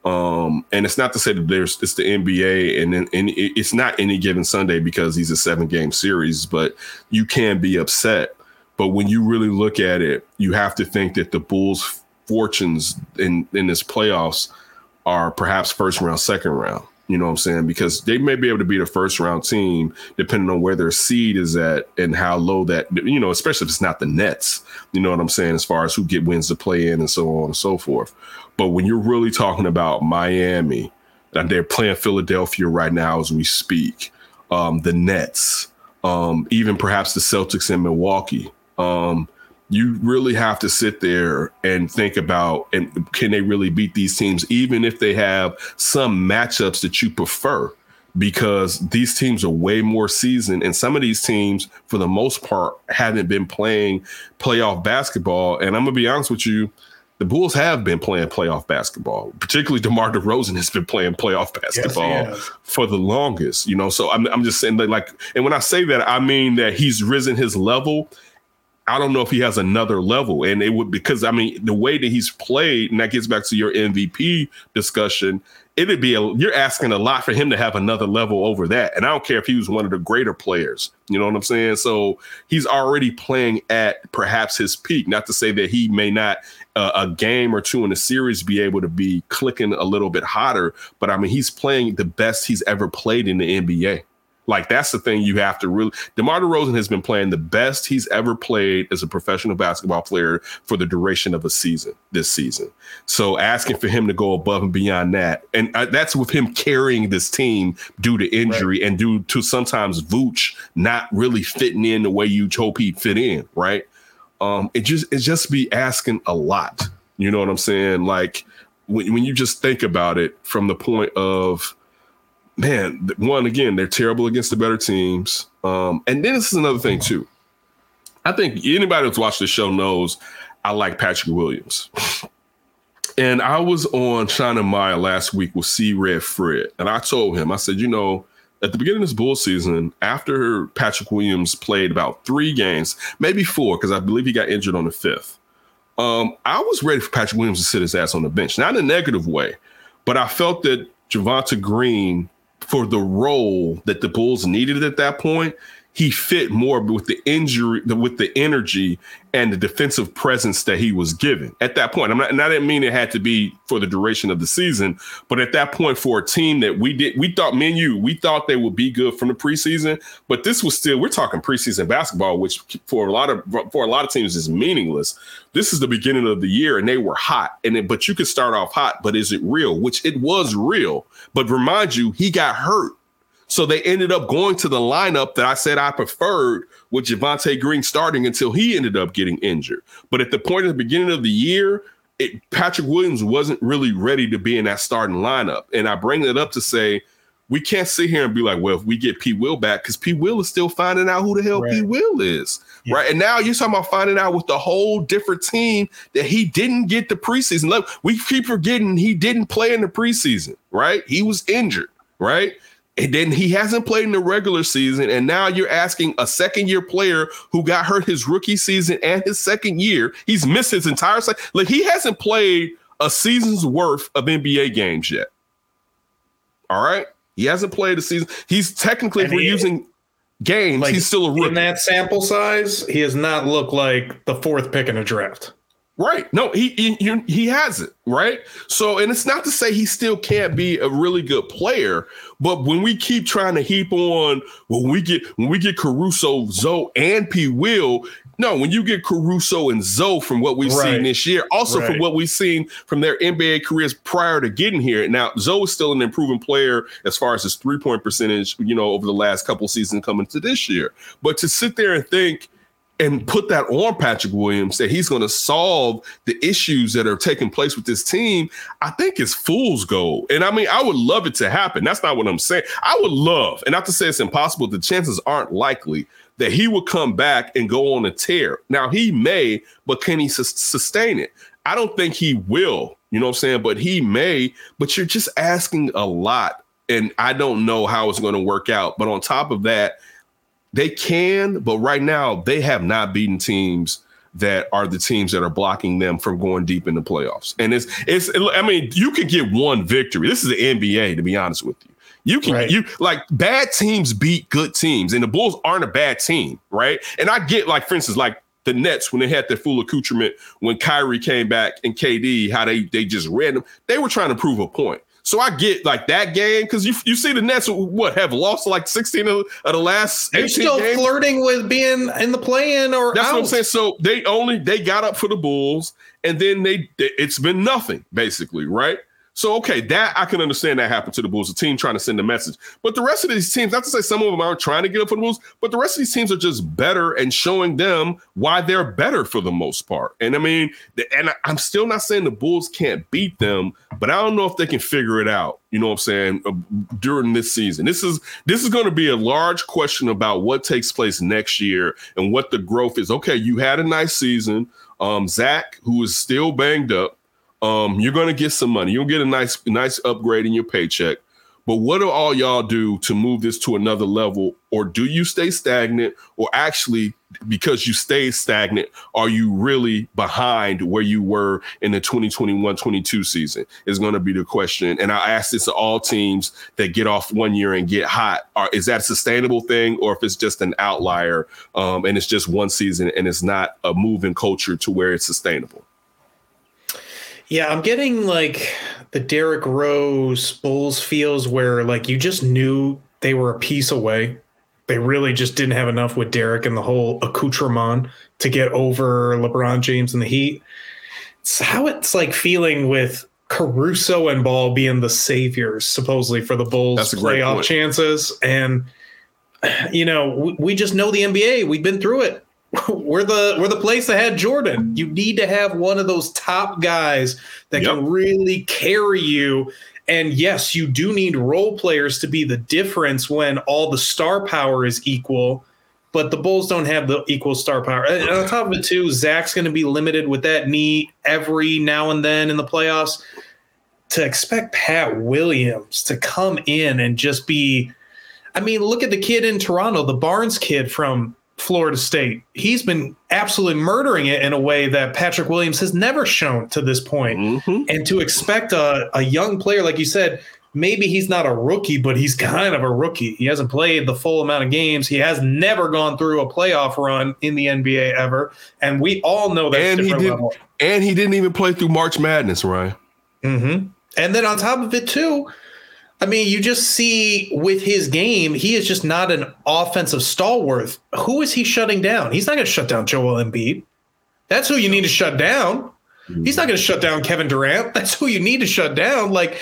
Um, and it's not to say that there's it's the NBA and then and it's not any given Sunday because these are seven game series, but you can be upset. But when you really look at it, you have to think that the Bulls' fortunes in in this playoffs are perhaps first round, second round. You know what I'm saying? Because they may be able to beat a first round team depending on where their seed is at and how low that, you know, especially if it's not the Nets. You know what I'm saying? As far as who get wins to play in and so on and so forth. But when you're really talking about Miami, and they're playing Philadelphia right now as we speak, um, the Nets, um, even perhaps the Celtics in Milwaukee. Um, you really have to sit there and think about and can they really beat these teams, even if they have some matchups that you prefer, because these teams are way more seasoned, and some of these teams, for the most part, haven't been playing playoff basketball. And I'm gonna be honest with you. The Bulls have been playing playoff basketball, particularly DeMar DeRozan has been playing playoff basketball has. for the longest, you know. So I'm, I'm just saying that, like, and when I say that, I mean that he's risen his level. I don't know if he has another level, and it would because I mean the way that he's played, and that gets back to your MVP discussion. It'd be a, you're asking a lot for him to have another level over that, and I don't care if he was one of the greater players. You know what I'm saying? So he's already playing at perhaps his peak. Not to say that he may not uh, a game or two in the series be able to be clicking a little bit hotter, but I mean he's playing the best he's ever played in the NBA. Like that's the thing you have to really. DeMar DeRozan has been playing the best he's ever played as a professional basketball player for the duration of a season this season. So asking for him to go above and beyond that, and uh, that's with him carrying this team due to injury and due to sometimes Vooch not really fitting in the way you hope he'd fit in, right? Um, it just it just be asking a lot. You know what I'm saying? Like when when you just think about it from the point of man, one again, they're terrible against the better teams. Um, and then this is another thing too. I think anybody that's watched the show knows I like Patrick Williams. And I was on Sean and Maya last week with C Red Fred, and I told him, I said, you know, at the beginning of this bull season, after Patrick Williams played about three games, maybe four, because I believe he got injured on the fifth. Um, I was ready for Patrick Williams to sit his ass on the bench, not in a negative way, but I felt that Javonte Green, for the role that the Bulls needed at that point, he fit more with the injury, with the energy and the defensive presence that he was given at that point. I'm not, and I didn't mean it had to be for the duration of the season, but at that point, for a team that we did, we thought, me and you, we thought they would be good from the preseason, but this was still, we're talking preseason basketball, which for a lot of for a lot of teams is meaningless. This is the beginning of the year, and they were hot, and it, but you could start off hot, but is it real? Which it was real, but remind you, he got hurt so they ended up going to the lineup that I said I preferred with Javonte Green starting until he ended up getting injured. But at the point at the beginning of the year, it, Patrick Williams wasn't really ready to be in that starting lineup. And I bring that up to say we can't sit here and be like, well, if we get P. Will back, because P. Will is still finding out who the hell right. P. Will is. Yeah. Right. And now you're talking about finding out with the whole different team that he didn't get the preseason. Look, we keep forgetting he didn't play in the preseason, right? He was injured, right? And then he hasn't played in the regular season. And now you're asking a second year player who got hurt his rookie season and his second year. He's missed his entire season. Like he hasn't played a season's worth of NBA games yet. All right. He hasn't played a season. He's technically, and if we're he, using games, like, he's still a rookie. In that sample size, he has not looked like the fourth pick in a draft. Right. No, he, he he has it. Right. So, and it's not to say he still can't be a really good player, but when we keep trying to heap on, when we get when we get Caruso, Zo, and P. Will, no, when you get Caruso and Zo from what we've right. seen this year, also right. from what we've seen from their NBA careers prior to getting here. Now, Zo is still an improving player as far as his three point percentage, you know, over the last couple seasons coming to this year. But to sit there and think and put that on Patrick Williams that he's going to solve the issues that are taking place with this team, I think is fool's gold. And I mean, I would love it to happen. That's not what I'm saying. I would love, and not to say it's impossible, the chances aren't likely that he would come back and go on a tear. Now, he may, but can he su- sustain it? I don't think he will, you know what I'm saying? But he may, but you're just asking a lot. And I don't know how it's going to work out. But on top of that, they can, but right now they have not beaten teams that are the teams that are blocking them from going deep in the playoffs. And it's it's I mean, you could get one victory. This is the NBA, to be honest with you. You can right. you like bad teams beat good teams, and the Bulls aren't a bad team, right? And I get like, for instance, like the Nets when they had their full accoutrement when Kyrie came back and KD, how they they just ran them. They were trying to prove a point. So I get like that game because you you see the Nets what have lost like 16 of, of the last. They're still games. flirting with being in the play-in or that's out. what I'm saying. So they only they got up for the Bulls and then they it's been nothing basically, right? So okay, that I can understand that happened to the Bulls, a team trying to send a message. But the rest of these teams, not to say some of them aren't trying to get up for the Bulls, but the rest of these teams are just better and showing them why they're better for the most part. And I mean, and I'm still not saying the Bulls can't beat them, but I don't know if they can figure it out. You know what I'm saying? Uh, during this season, this is this is going to be a large question about what takes place next year and what the growth is. Okay, you had a nice season. Um, Zach, who is still banged up um, you're going to get some money. You'll get a nice, nice upgrade in your paycheck. But what do all y'all do to move this to another level? Or do you stay stagnant? Or actually, because you stay stagnant, are you really behind where you were in the 2021 22 season? Is going to be the question. And I ask this to all teams that get off one year and get hot. Are, is that a sustainable thing? Or if it's just an outlier um, and it's just one season and it's not a moving culture to where it's sustainable? Yeah, I'm getting like the Derrick Rose Bulls feels where like you just knew they were a piece away. They really just didn't have enough with Derrick and the whole accoutrement to get over LeBron James and the Heat. It's how it's like feeling with Caruso and Ball being the saviors supposedly for the Bulls playoff chances. And you know, we, we just know the NBA. We've been through it. We're the we're the place that had Jordan. You need to have one of those top guys that yep. can really carry you. And yes, you do need role players to be the difference when all the star power is equal. but the Bulls don't have the equal star power. And on top of it, too, Zach's going to be limited with that knee every now and then in the playoffs. To expect Pat Williams to come in and just be, I mean, look at the kid in Toronto, the Barnes kid from Florida State. He's been absolutely murdering it in a way that Patrick Williams has never shown to this point. Mm-hmm. And to expect a, a young player, like you said, maybe he's not a rookie, but he's kind of a rookie. He hasn't played the full amount of games. He has never gone through a playoff run in the NBA ever. And we all know that. and he did, level. and he didn't even play through March Madness, Ryan. Mm-hmm. And then on top of it, too, I mean, you just see with his game, he is just not an offensive stalwart. Who is he shutting down? He's not going to shut down Joel Embiid. That's who you need to shut down. He's not going to shut down Kevin Durant. That's who you need to shut down. Like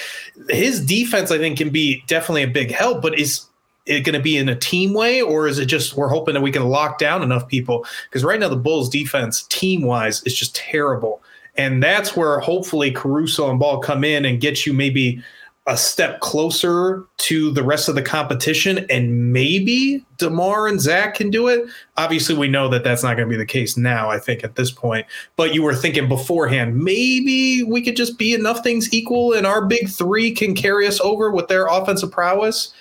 his defense, I think, can be definitely a big help, but is it going to be in a team way or is it just we're hoping that we can lock down enough people? Because right now, the Bulls defense, team wise, is just terrible. And that's where hopefully Caruso and Ball come in and get you maybe a step closer to the rest of the competition, and maybe Demar and Zach can do it. Obviously, we know that that's not going to be the case now. I think at this point, but you were thinking beforehand, maybe we could just be enough things equal, and our big three can carry us over with their offensive prowess.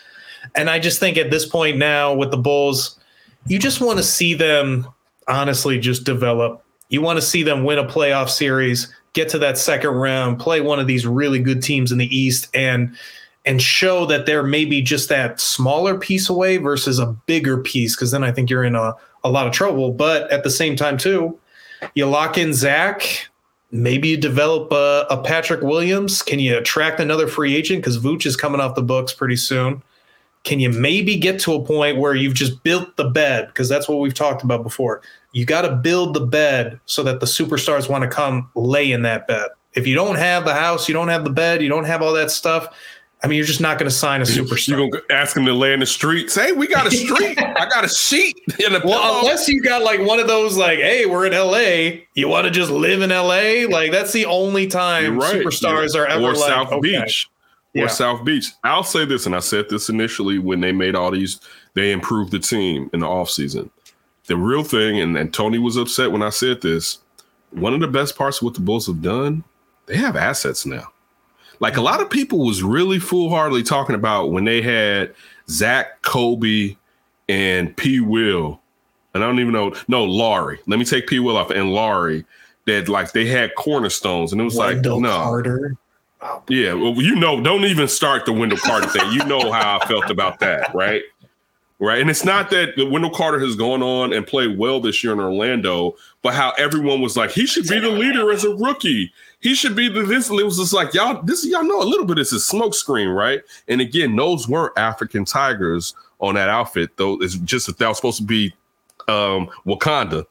And I just think at this point now with the Bulls, you just want to see them honestly just develop. You want to see them win a playoff series get to that second round, play one of these really good teams in the East, and and show that they're maybe just that smaller piece away versus a bigger piece. Because then I think you're in a, a lot of trouble. But at the same time, too, you lock in Zach. Maybe you develop a, a Patrick Williams. Can you attract another free agent? Because Vooch is coming off the books pretty soon. Can you maybe get to a point where you've just built the bed? Because that's what we've talked about before you got to build the bed so that the superstars want to come lay in that bed. If you don't have the house, you don't have the bed, you don't have all that stuff. I mean, you're just not going to sign a superstar. You're going to ask him to lay in the street. Say, we got a street. I got a sheet in the Well, pillow. unless you got like one of those, like, hey, we're in LA. You want to just live in LA? Like, that's the only time right. superstars are ever or like, South okay. Beach. Or yeah. South Beach. I'll say this, and I said this initially when they made all these, they improved the team in the offseason the real thing, and, and Tony was upset when I said this. One of the best parts of what the Bulls have done, they have assets now. Like a lot of people was really foolhardily talking about when they had Zach, Coby, and P. Will, and I don't even know. No, Lauri. Let me take P. Will off and Lauri. That like they had cornerstones, and it was Wendell like no. Carter. Yeah, well, you know, don't even start the Wendell Carter thing. You know how I felt about that, right? Right? And it's not that Wendell Carter has gone on and played well this year in Orlando, but how everyone was like, he should be the leader as a rookie. He should be the this. It was just like y'all. This y'all know a little bit. This is smokescreen, right? And again, those weren't African tigers on that outfit, though. It's just that that was supposed to be um, Wakanda.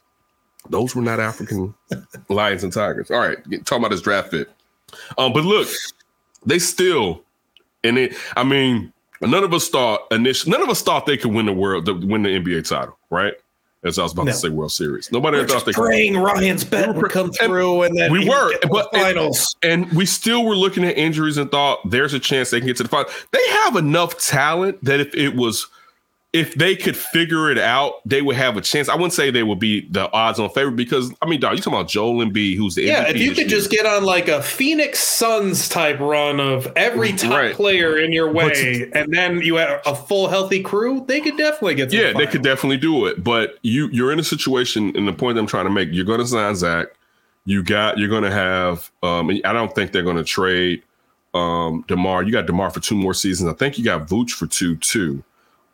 Those were not African lions and tigers. All right, talking about his draft fit. Um, but look, they still, and it. I mean, None of us thought initially. None of us thought they could win the world, the, win the NBA title, right? As I was about no. to say, World Series. Nobody we're thought they praying could. Ryan's bet would come through, and, and then we were, but finals, and, and, we still were looking at injuries and thought there's a chance they can get to the final. They have enough talent that if it was if they could figure it out, they would have a chance. I wouldn't say they would be the odds on favorite because I mean, dog, you talking about Joel Embiid, who's the yeah. MVP if you could year. just get on like a Phoenix Suns type run of every top right. player in your way, but, and then you have a full healthy crew, they could definitely get. yeah, the they could definitely do it. But you you're in a situation, and the point I'm trying to make, you're going to sign Zach. You got you're going to have. Um, I don't think they're going to trade um Demar. You got Demar for two more seasons. I think you got Vooch for two too.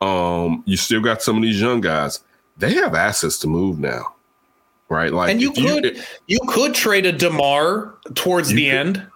Um, you still got some of these young guys. They have assets to move now, right? Like, and you could you, you, could trade a Demar towards the could, end,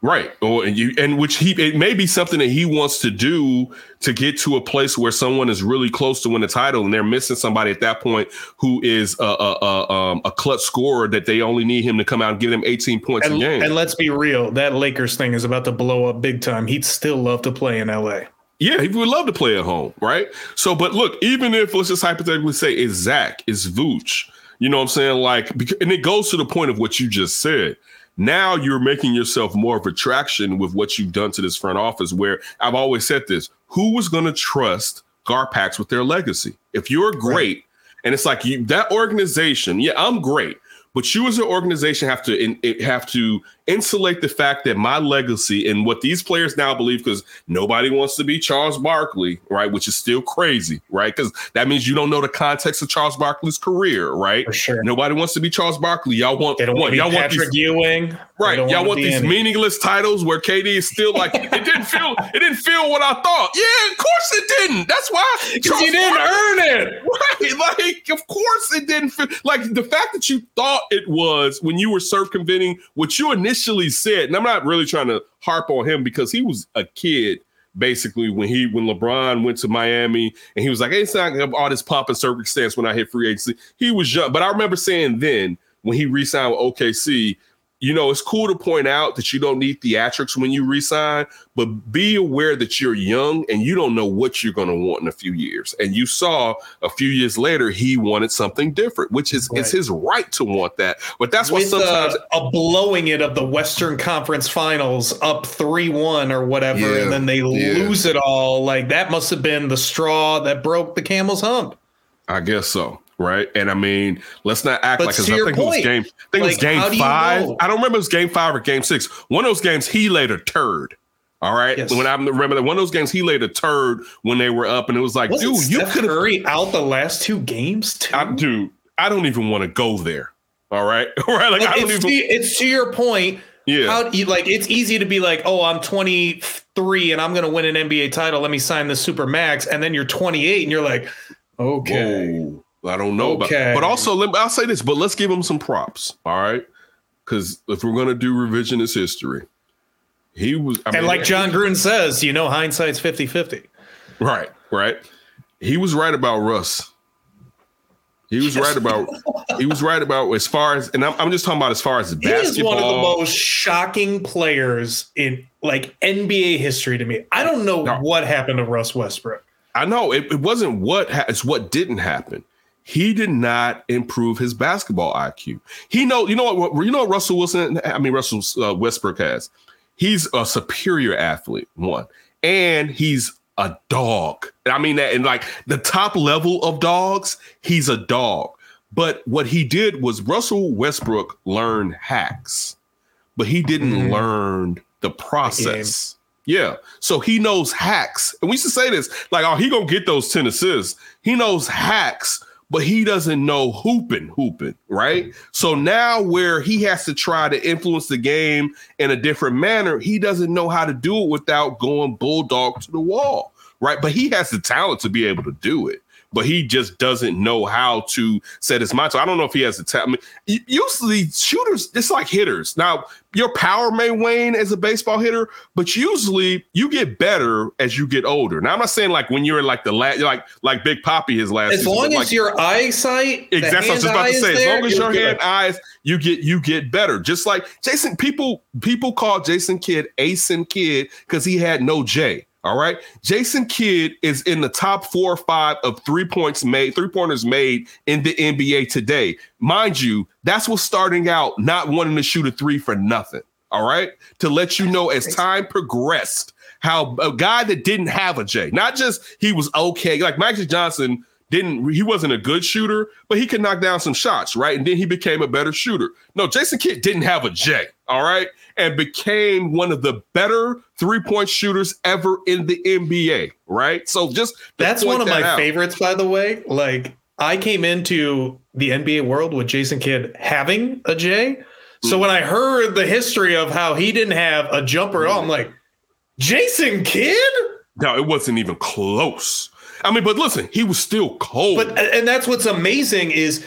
right? Or and you and which he it may be something that he wants to do to get to a place where someone is really close to win the title, and they're missing somebody at that point who is a a, a, um, a clutch scorer that they only need him to come out and give them 18 points and, a game. And let's be real, that Lakers thing is about to blow up big time. He'd still love to play in LA. Yeah, he would love to play at home, right? So, but look, even if let's just hypothetically say it's Zach, it's Vooch, you know what I'm saying? Like, and it goes to the point of what you just said. Now you're making yourself more of a traction with what you've done to this front office. Where I've always said this: who was going to trust Garpax with their legacy? If you're great, And it's like you that organization, yeah, I'm great. But you as an organization have to in, have to insulate the fact that my legacy and what these players now believe, because nobody wants to be Charles Barkley, right? Which is still crazy, right? Because that means you don't know the context of Charles Barkley's career, right? For sure. Nobody wants to be Charles Barkley. Y'all want They don't want Y'all be want Patrick these Ewing. Right, y'all want these any- meaningless titles where KD is still like it didn't feel it didn't feel what I thought. Yeah, of course it didn't. That's why Because you didn't earn it. Right, like of course it didn't feel like the fact that you thought it was when you were circumventing what you initially said. And I'm not really trying to harp on him because he was a kid basically when he when LeBron went to Miami and he was like, hey, it's not all this pomp and circumstance when I hit free agency. He was young, but I remember saying then when he re-signed with OKC, you know, it's cool to point out that you don't need theatrics when you resign, but be aware that you're young and you don't know what you're going to want in a few years. And you saw a few years later he wanted something different, which is it's his right to want that. But that's what sometimes uh, a blowing it of the Western Conference Finals up 3 1 or whatever, Yeah, and then they yeah. lose it all. Like that must have been the straw that broke the camel's hump. I guess so. Right. And I mean, let's not act But like to I think it was game I think it was like, game five. know? I don't remember if it was game five or game six. One of those games he laid a turd. All right. Yes. When I remember that one of those games he laid a turd when they were up and it was like, Wasn't dude, you could have Curry out the last two games too? I, dude, I don't even want to go there. All right, all right. Like, Like, I don't it's, even. to, it's to your point. Yeah. How you like? It's easy to be like, oh, I'm 23 and I'm going to win an NBA title. Let me sign the super max, and then you're 28 and you're like, okay, Whoa, I don't know. about- Okay. but also, let, I'll say this. But let's give him some props. All right, because if we're gonna do revisionist history, he was. I and mean, like Jon Gruden says, you know, hindsight's 50 50. Right, right. He was right about Russ. He was right about. He was right about as far as, and I'm, I'm just talking about as far as He basketball. is one of the most shocking players in like NBA history to me. I don't know No. what happened to Russ Westbrook. I know it, it wasn't what ha- it's what didn't happen. He did not improve his basketball IQ. He know you know what you know what Russell Wilson. I mean Russell uh, Westbrook has. He's a superior athlete, one, and he's a dog. I mean that in like the top level of dogs, he's a dog. But what he did was Russell Westbrook learned hacks, but he didn't Mhm. learn the process. Yeah. So he knows hacks. And we used to say this like, oh, he gonna get those 10 assists. He knows hacks, but he doesn't know hooping, hooping, right? So now where he has to try to influence the game in a different manner, he doesn't know how to do it without going bulldog to the wall, right? But he has the talent to be able to do it. But he just doesn't know how to set his mind. So I don't know if he has the talent. I mean, usually shooters, it's like hitters. Now, your power may wane as a baseball hitter, but usually you get better as you get older. Now I'm not saying like when you're like the last, like like Big Papi his last. As season, long as like, your eyesight, Exactly. I was just about to say, as long as your good. hand eyes, you get you get better. Just like Jason, people people call Jason Kidd Asen Kidd because he had no J. All right. Jason Kidd is in the top four or five of three points made, three pointers made in the NBA today. Mind you, that's what's starting out not wanting to shoot a three for nothing. All right. To let you know as time progressed, how a guy that didn't have a J, not just he was okay, like Magic Johnson didn't he wasn't a good shooter, but he could knock down some shots, right? And then he became a better shooter. No, Jason Kidd didn't have a J, all right, and became one of the better three-point shooters ever in the NBA, right? So just That's point one of that my out. favorites, by the way. Like I came into the NBA world with Jason Kidd having a J. So Hmm. when I heard the history of how he didn't have a jumper at all, I'm like, Jason Kidd? No, it wasn't even close. I mean, but listen, he was still cold. But and that's what's amazing is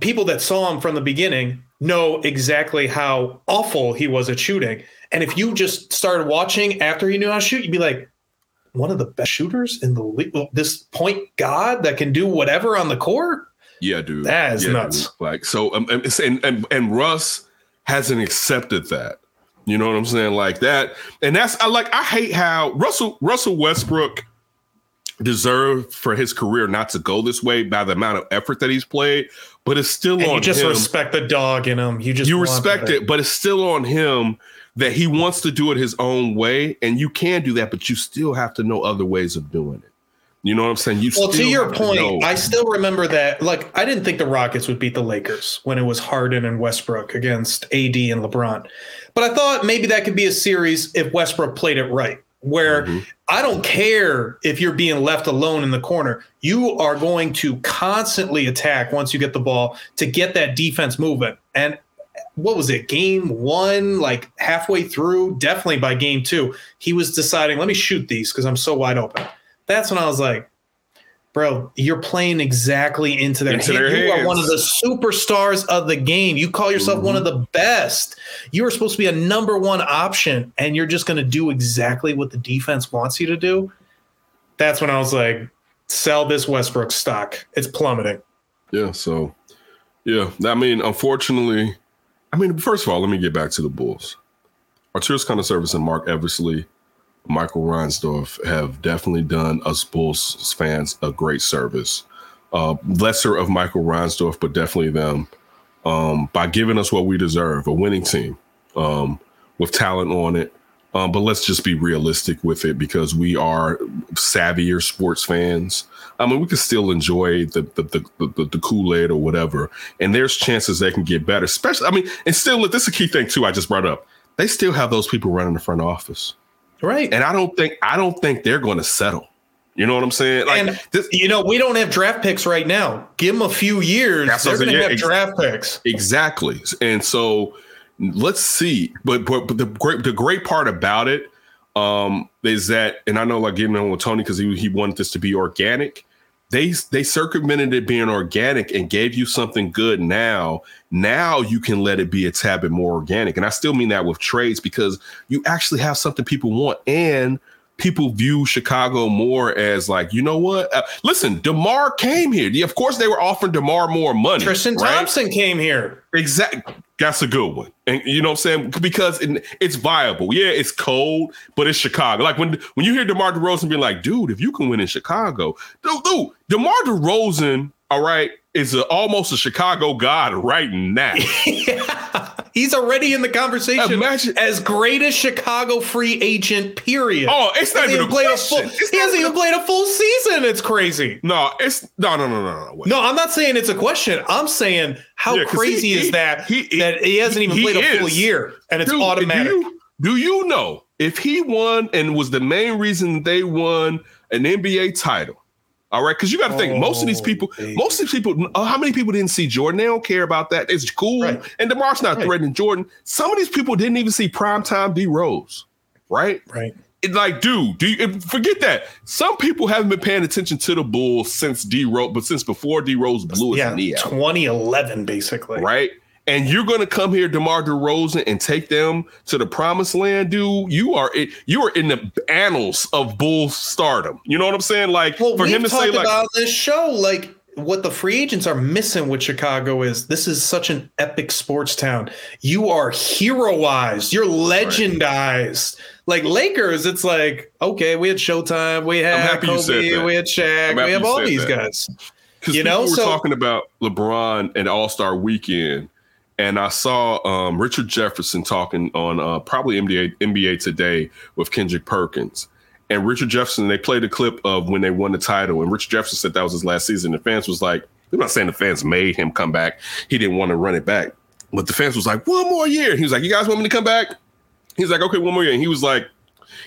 people that saw him from the beginning know exactly how awful he was at shooting. And if you just started watching after he knew how to shoot, you'd be like, one of the best shooters in the league. This point god that can do whatever on the court. Yeah, dude. That is Yeah, nuts. dude. Like so, um, and, and and and Russ hasn't accepted that. You know what I'm saying? Like that, and that's I like. I hate how Russell Russell Westbrook deserved for his career not to go this way by the amount of effort that he's played, but it's still And on you just him. respect the dog in him. You just you respect it, but it's still on him that he wants to do it his own way, and you can do that, but you still have to know other ways of doing it. You know what I'm saying? You well, to your point. I still remember that. Like, I didn't think the Rockets would beat the Lakers when it was Harden and Westbrook against AD and LeBron. But I thought maybe that could be a series if Westbrook played it right, where Mm-hmm. I don't care if you're being left alone in the corner. You are going to constantly attack once you get the ball to get that defense moving. And what was it, game one, like halfway through, definitely by game two, he was deciding, let me shoot these because I'm so wide open. That's when I was like, bro, you're playing exactly into their, Into their You are one of the superstars of the game. You call yourself one Mm-hmm. of the best. You are supposed to be a number one option, and you're just going to do exactly what the defense wants you to do. That's when I was like, sell this Westbrook stock. It's plummeting. Yeah, so yeah, I mean, unfortunately, I mean, first of all, let me get back to the Bulls. Arturas Karnisovas and Marc Eversley, Michael Reinsdorf have definitely done us Bulls fans a great service. Uh, lesser of Michael Reinsdorf, but definitely them um, by giving us what we deserve, a winning team um, with talent on it. Um, but let's just be realistic with it because we are savvier sports fans. I mean, we can still enjoy the the the, the, the Kool Aid or whatever, and there's chances they can get better. Especially, I mean, and still, look, this is a key thing too. I just brought up. They still have those people running the front office, Right. and I don't think I don't think they're going to settle. You know what I'm saying? Like, and this, you know, we don't have draft picks right now. Give them a few years. They're going to have Yeah, draft picks. Exactly. And so let's see. But but, but the great the great part about it um is that and I know like getting on with Tony because he he wanted this to be organic. They they circumvented it being organic and gave you something good now. Now you can let it be a tad bit more organic. And I still mean that with trades because you actually have something people want and people view Chicago more as like, you know what? Uh, listen, DeMar came here. Yeah, Of course, they were offering DeMar more money. Tristan right? Thompson came here. Exactly. That's a good one. And you know what I'm saying? Because it, it's viable. Yeah, it's cold, but it's Chicago. Like when when you hear DeMar DeRozan being like, dude, if you can win in Chicago, dude, dude DeMar DeRozan, all right, is a, almost a Chicago god right now. He's already in the conversation Imagine- as greatest Chicago free agent. Period. Oh, it's not even a played a question. full. It's He hasn't even even played a full season. It's crazy. no, it's no, no, no, no, no. Wait. No, I'm not saying it's a question. I'm saying how Yeah, crazy he- is he- that he- that he hasn't even played a full year and it's Dude, automatic. Do you, do you know if he won and was the main reason they won an NBA title? All right, because you got to think most of these Oh, people, baby. most of these people, uh, how many people didn't see Jordan? They don't care about that. It's cool, Right. and Demar's not Right. threatening Jordan. Some of these people didn't even see primetime D Rose, right? right. It, like, dude, do you forget that? Some people haven't been paying attention to the Bulls since D Rose, but since before D Rose blew his Yeah, knee out 2011 basically. right? And you're gonna come here, DeMar DeRozan, and take them to the promised land, dude. You are it. you are in the annals of bull stardom. You know what I'm saying? Like Well, for him to say like, about on this show, like what the free agents are missing with Chicago is this is such an epic sports town. You are heroized, you're legendized. Like Lakers, it's like okay, we had Showtime, we had Kobe, we had Shaq, we have all these that. guys. because you know, were so- talking about LeBron and All Star Weekend, and I saw um, Richard Jefferson talking on uh, probably NBA NBA Today with Kendrick Perkins. And Richard Jefferson, they played a clip of when they won the title, and Richard Jefferson said that was his last season. The fans was like, I'm not saying the fans made him come back. He didn't want to run it back. But the fans was like, one more year. He was like, You guys want me to come back? He's like, Okay, one more year. And he was like,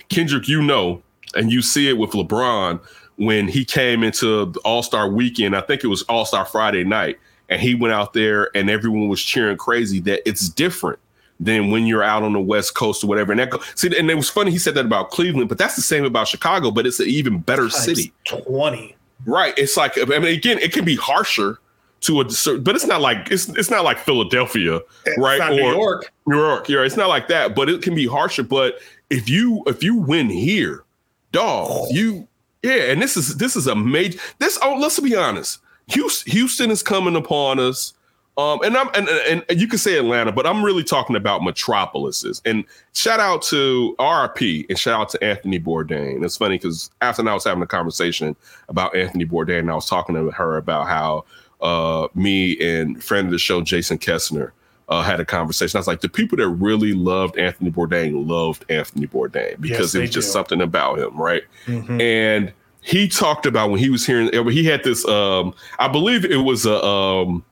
Kendrick, you know, and you see it with LeBron when he came into All Star weekend. I think it was All Star Friday night, and he went out there and everyone was cheering crazy that it's different than when you're out on the West Coast or whatever. And that go, see, and it was funny he said that about Cleveland, but that's the same about Chicago. But it's an even better city, 20. right? It's like I mean, again, it can be harsher to a certain, but it's not like it's it's not like Philadelphia, right? It's not New York. New York, yeah, it's not like that, but it can be harsher. But if you if you win here, dog, oh. you yeah, and this is this is a major this oh let's be honest. Houston, is coming upon us. Um, and I'm and, and and you can say Atlanta, but I'm really talking about metropolises. And shout out to RP and shout out to Anthony Bourdain. It's funny because after I was having a conversation about Anthony Bourdain, and I was talking to her about how uh, me and friend of the show Jason Kessner uh, had a conversation. I was like, the people that really loved Anthony Bourdain loved Anthony Bourdain because Yes, it was just do. something about him, right? Mhm. And he talked about when he was hearing he had this um I believe it was a um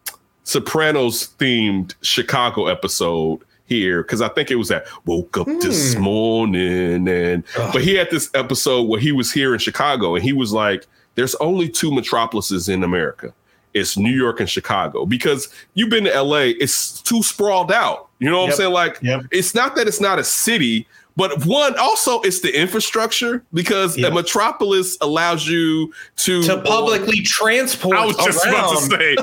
Sopranos themed Chicago episode here because I think it was that woke up this Hmm. morning and Ugh. but he had this episode where he was here in Chicago and he was like there's only two metropolises in America. It's New York and Chicago because you've been to LA, it's too sprawled out. You know what Yep. I'm saying? Like Yep. it's not that it's not a city, but one also it's the infrastructure because Yep. a metropolis allows you to to um, publicly transport I was just about around. to say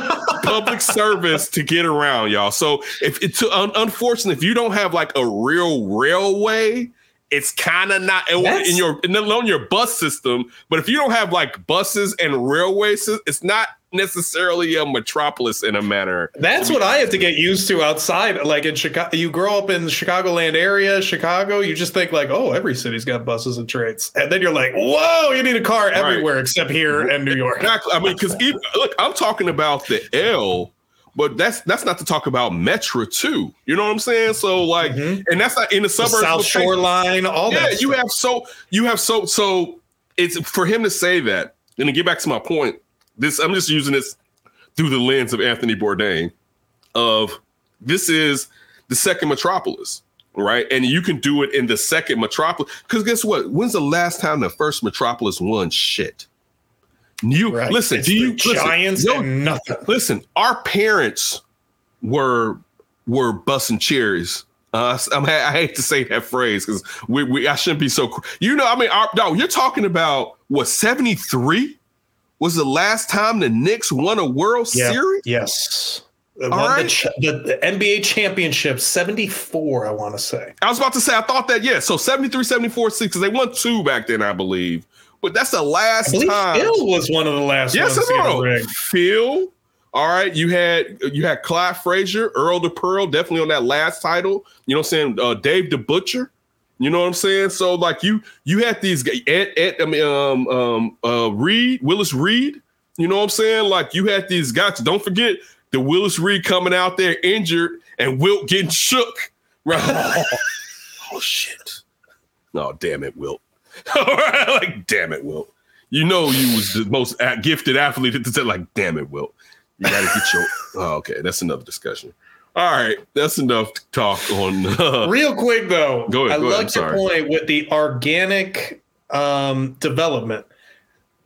public service to get around, y'all. So if it's un- unfortunately, if you don't have like a real railway, it's kind of not in your in the- on your bus system. But if you don't have like buses and railways, it's not necessarily a metropolis in a manner. That's what I have to get used to outside. Like in Chicago, you grow up in the Chicagoland area, Chicago, you just think like, oh, every city's got buses and trains. And then you're like, whoa, you need a car everywhere except here in New York. Exactly. I mean, because look, I'm talking about the L, but that's that's not to talk about Metra too. You know what I'm saying? So like, Mhm. and that's not in the The suburbs. South but Shore Line, all yeah, that. you stuff. have so you have so so it's for him to say that. And to get back to my point, this I'm just using this through the lens of Anthony Bourdain of this is the second metropolis, right? And you can do it in the second metropolis. Because guess what? When's the last time the first metropolis won shit? You Right. listen, It's do you listen, Giants yo, nothing. listen, our parents were were busting cherries. Uh, I'm, I hate to say that phrase because we, we I shouldn't be so. cr- You know, I mean, our, no, you're talking about what 73 was the last time the Knicks won a World Yeah. Series. Yes. The, All one- the ch- the, the NBA championship, 74, I want to say. I was about to say, I thought that, yeah. So 73, 74, 6, because they won two back then, I believe. But that's the last time. Phil was one of the last Yes, ones a no. Phil. All right, you had you had Clyde Frazier, Earl the Pearl, definitely on that last title. You know what I'm saying? Uh, Dave DeBusschere. You know what I'm saying? So like you you had these guys, Ed, Ed I mean um um uh Reed, Willis Reed. You know what I'm saying? Like you had these guys. Don't forget the Willis Reed coming out there injured and Wilt getting shook. Right? oh shit. No, damn it, Wilt. All right, like damn it, Wilt. You know you was the most gifted athlete to say like, damn it, Wilt. You gotta get your. Oh, okay, that's another discussion. All right, that's enough talk on. Uh, Real quick though, Go ahead, I like your point with the organic um, development.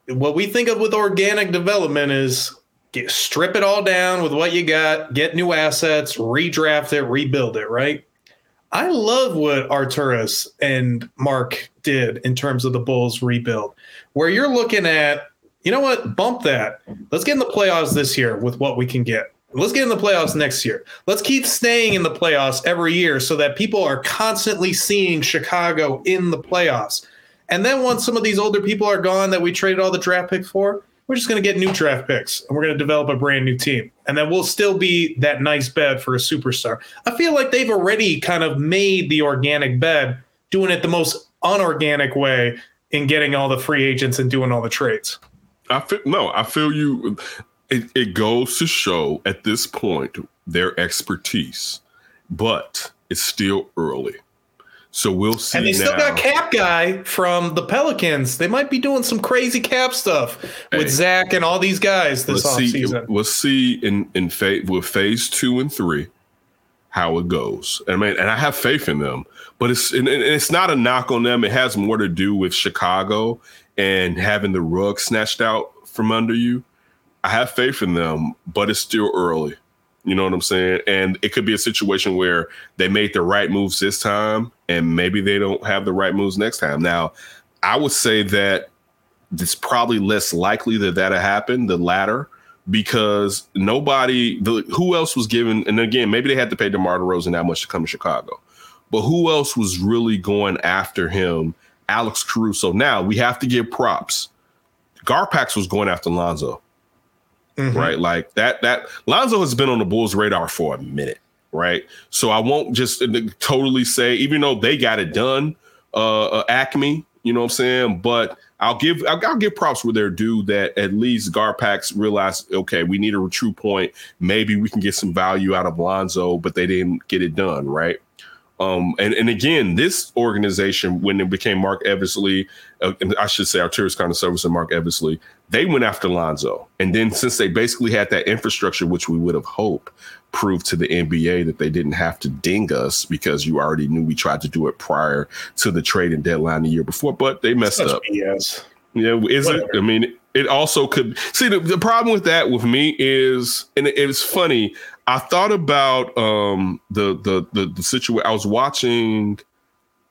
What we think of with organic development is get, strip it all down with what you got, get new assets, redraft it, rebuild it. Right. I love what Arturas and Marc did in terms of the Bulls rebuild, where you're looking at, you know what, bump that. Let's get in the playoffs this year with what we can get. Let's get in the playoffs next year. Let's keep staying in the playoffs every year so that people are constantly seeing Chicago in the playoffs. And then once some of these older people are gone that we traded all the draft picks for, we're just going to get new draft picks and we're going to develop a brand new team. And then we'll still be that nice bed for a superstar. I feel like they've already kind of made the organic bed, doing it the most unorganic way in getting all the free agents and doing all the trades. I feel no, I feel you. It, it goes to show at this point their expertise, but it's still early. So we'll see. And they still got Cap Guy from the Pelicans. They might be doing some crazy cap stuff with Hey. Zach and all these guys this let's see, offseason. We'll see in in phase with phase two and three how it goes. I mean, and I have faith in them, but it's and, and it's not a knock on them. It has more to do with Chicago and having the rug snatched out from under you. I have faith in them, but it's still early. You know what I'm saying? And it could be a situation where they made the right moves this time, and maybe they don't have the right moves next time. Now, I would say that it's probably less likely that that'll happen, the latter, because nobody, the who else was given, and again, maybe they had to pay DeMar DeRozan that much to come to Chicago, but who else was really going after him? Alex Caruso. Now we have to give props. Garpax was going after Lonzo, Mhm. right? Like that. That Lonzo has been on the Bulls' radar for a minute, right? So I won't just uh, totally say, even though they got it done, uh, uh Acme, you know what I'm saying? But I'll give I'll, I'll give props where they're due that at least Garpax realized, okay, we need a true point. Maybe we can get some value out of Lonzo, but they didn't get it done, right? Um, and, and again, this organization, when it became Marc Eversley, uh, I should say Arturas Karnisovas and Marc Eversley, they went after Lonzo. And then since they basically had that infrastructure, which we would have hoped proved to the NBA that they didn't have to ding us because you already knew we tried to do it prior to the trading deadline the year before, but they messed Such up. BS. Yeah, is Whatever. it? I mean, it also could see the, the problem with that with me is, and it, it's funny. I thought about um the the the, the situation. I was watching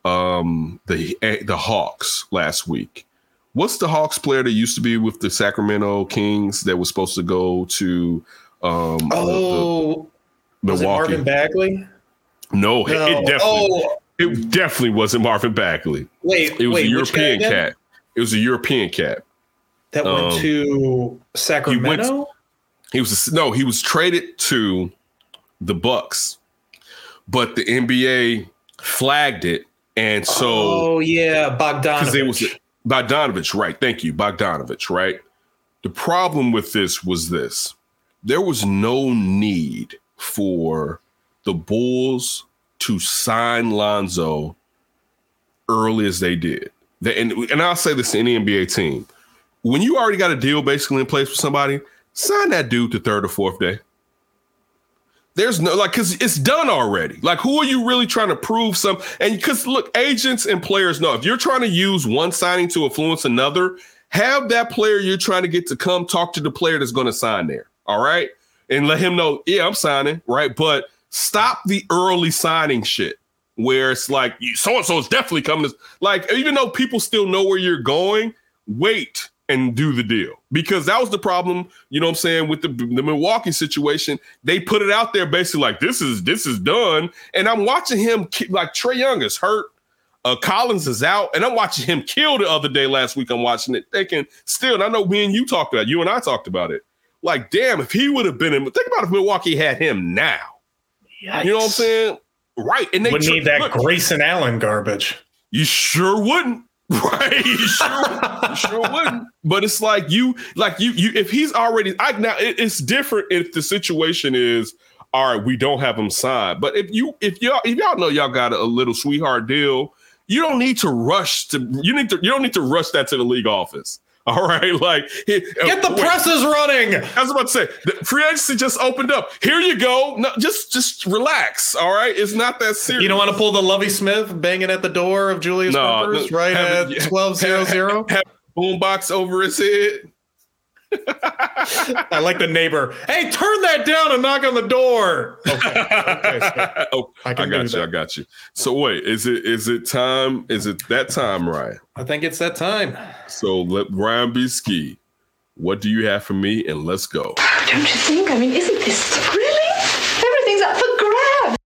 um the the Hawks last week. What's the Hawks player that used to be with the Sacramento Kings that was supposed to go to um the- the Oh, Milwaukee? Marvin Bagley? no, it- No. it definitely Oh, it definitely wasn't Marvin Bagley. wait, It was wait, a European cat. It was a European cat. that went Um, to Sacramento. He was no, he was traded to the Bucks, but the NBA flagged it, and so oh yeah, Bogdanovich. it was Bogdanovich, right? Thank you, Bogdanovich, right? The problem with this was this: there was no need for the Bulls to sign Lonzo early as they did. They, and, and I'll say this to any NBA team: when you already got a deal basically in place with somebody, sign that dude to third or fourth day. There's no like because it's done already. Like, who are you really trying to prove some? And because look, agents and players know if you're trying to use one signing to influence another, have that player you're trying to get to come talk to the player that's going to sign there. All right, and let him know, yeah, I'm signing. Right, but stop the early signing shit where it's like so and so is definitely coming. Like, even though people still know where you're going, wait and do the deal because that was the problem. You know what I'm saying with the, the Milwaukee situation. They put it out there basically like this is this is done, and I'm watching him like Trae Young is hurt. Uh, Collins is out, and I'm watching him kill the other day last week. I'm watching it, thinking still, and I know me and you talked about it, you and I talked about it. Like, damn, if he would have been in, think about if Milwaukee had him now. You know what I'm saying? Right. And they Would tr- need that look, Grayson Allen garbage. you sure wouldn't. Right. Sure, sure wouldn't. But it's like you, like you, you, if he's already, I now it- it's different if the situation is, all right, we don't have him signed. But if you, if y'all, if y'all know y'all got a, little sweetheart deal, you don't need to rush to, you need to, you don't need to rush that to the league office. All right. Like, uh, Get the wait. presses running. I was about to say, the free agency just opened up. Here you go. No, just just relax. All right, it's not that serious. You don't want to pull the Lovie Smith banging at the door of Julius No, Peppers no, right have at twelve zero zero. boombox over his head. I like the neighbor. Hey, turn that down and knock on the door. Okay. okay so oh, I I, can do got you. that. I got you. So wait, is it is it time? Is it that time, Ryan? I think it's that time. So let Ryan be ski. What do you have for me? And let's go. Don't you think? I mean, isn't this thrilling? Everything's up for grabs.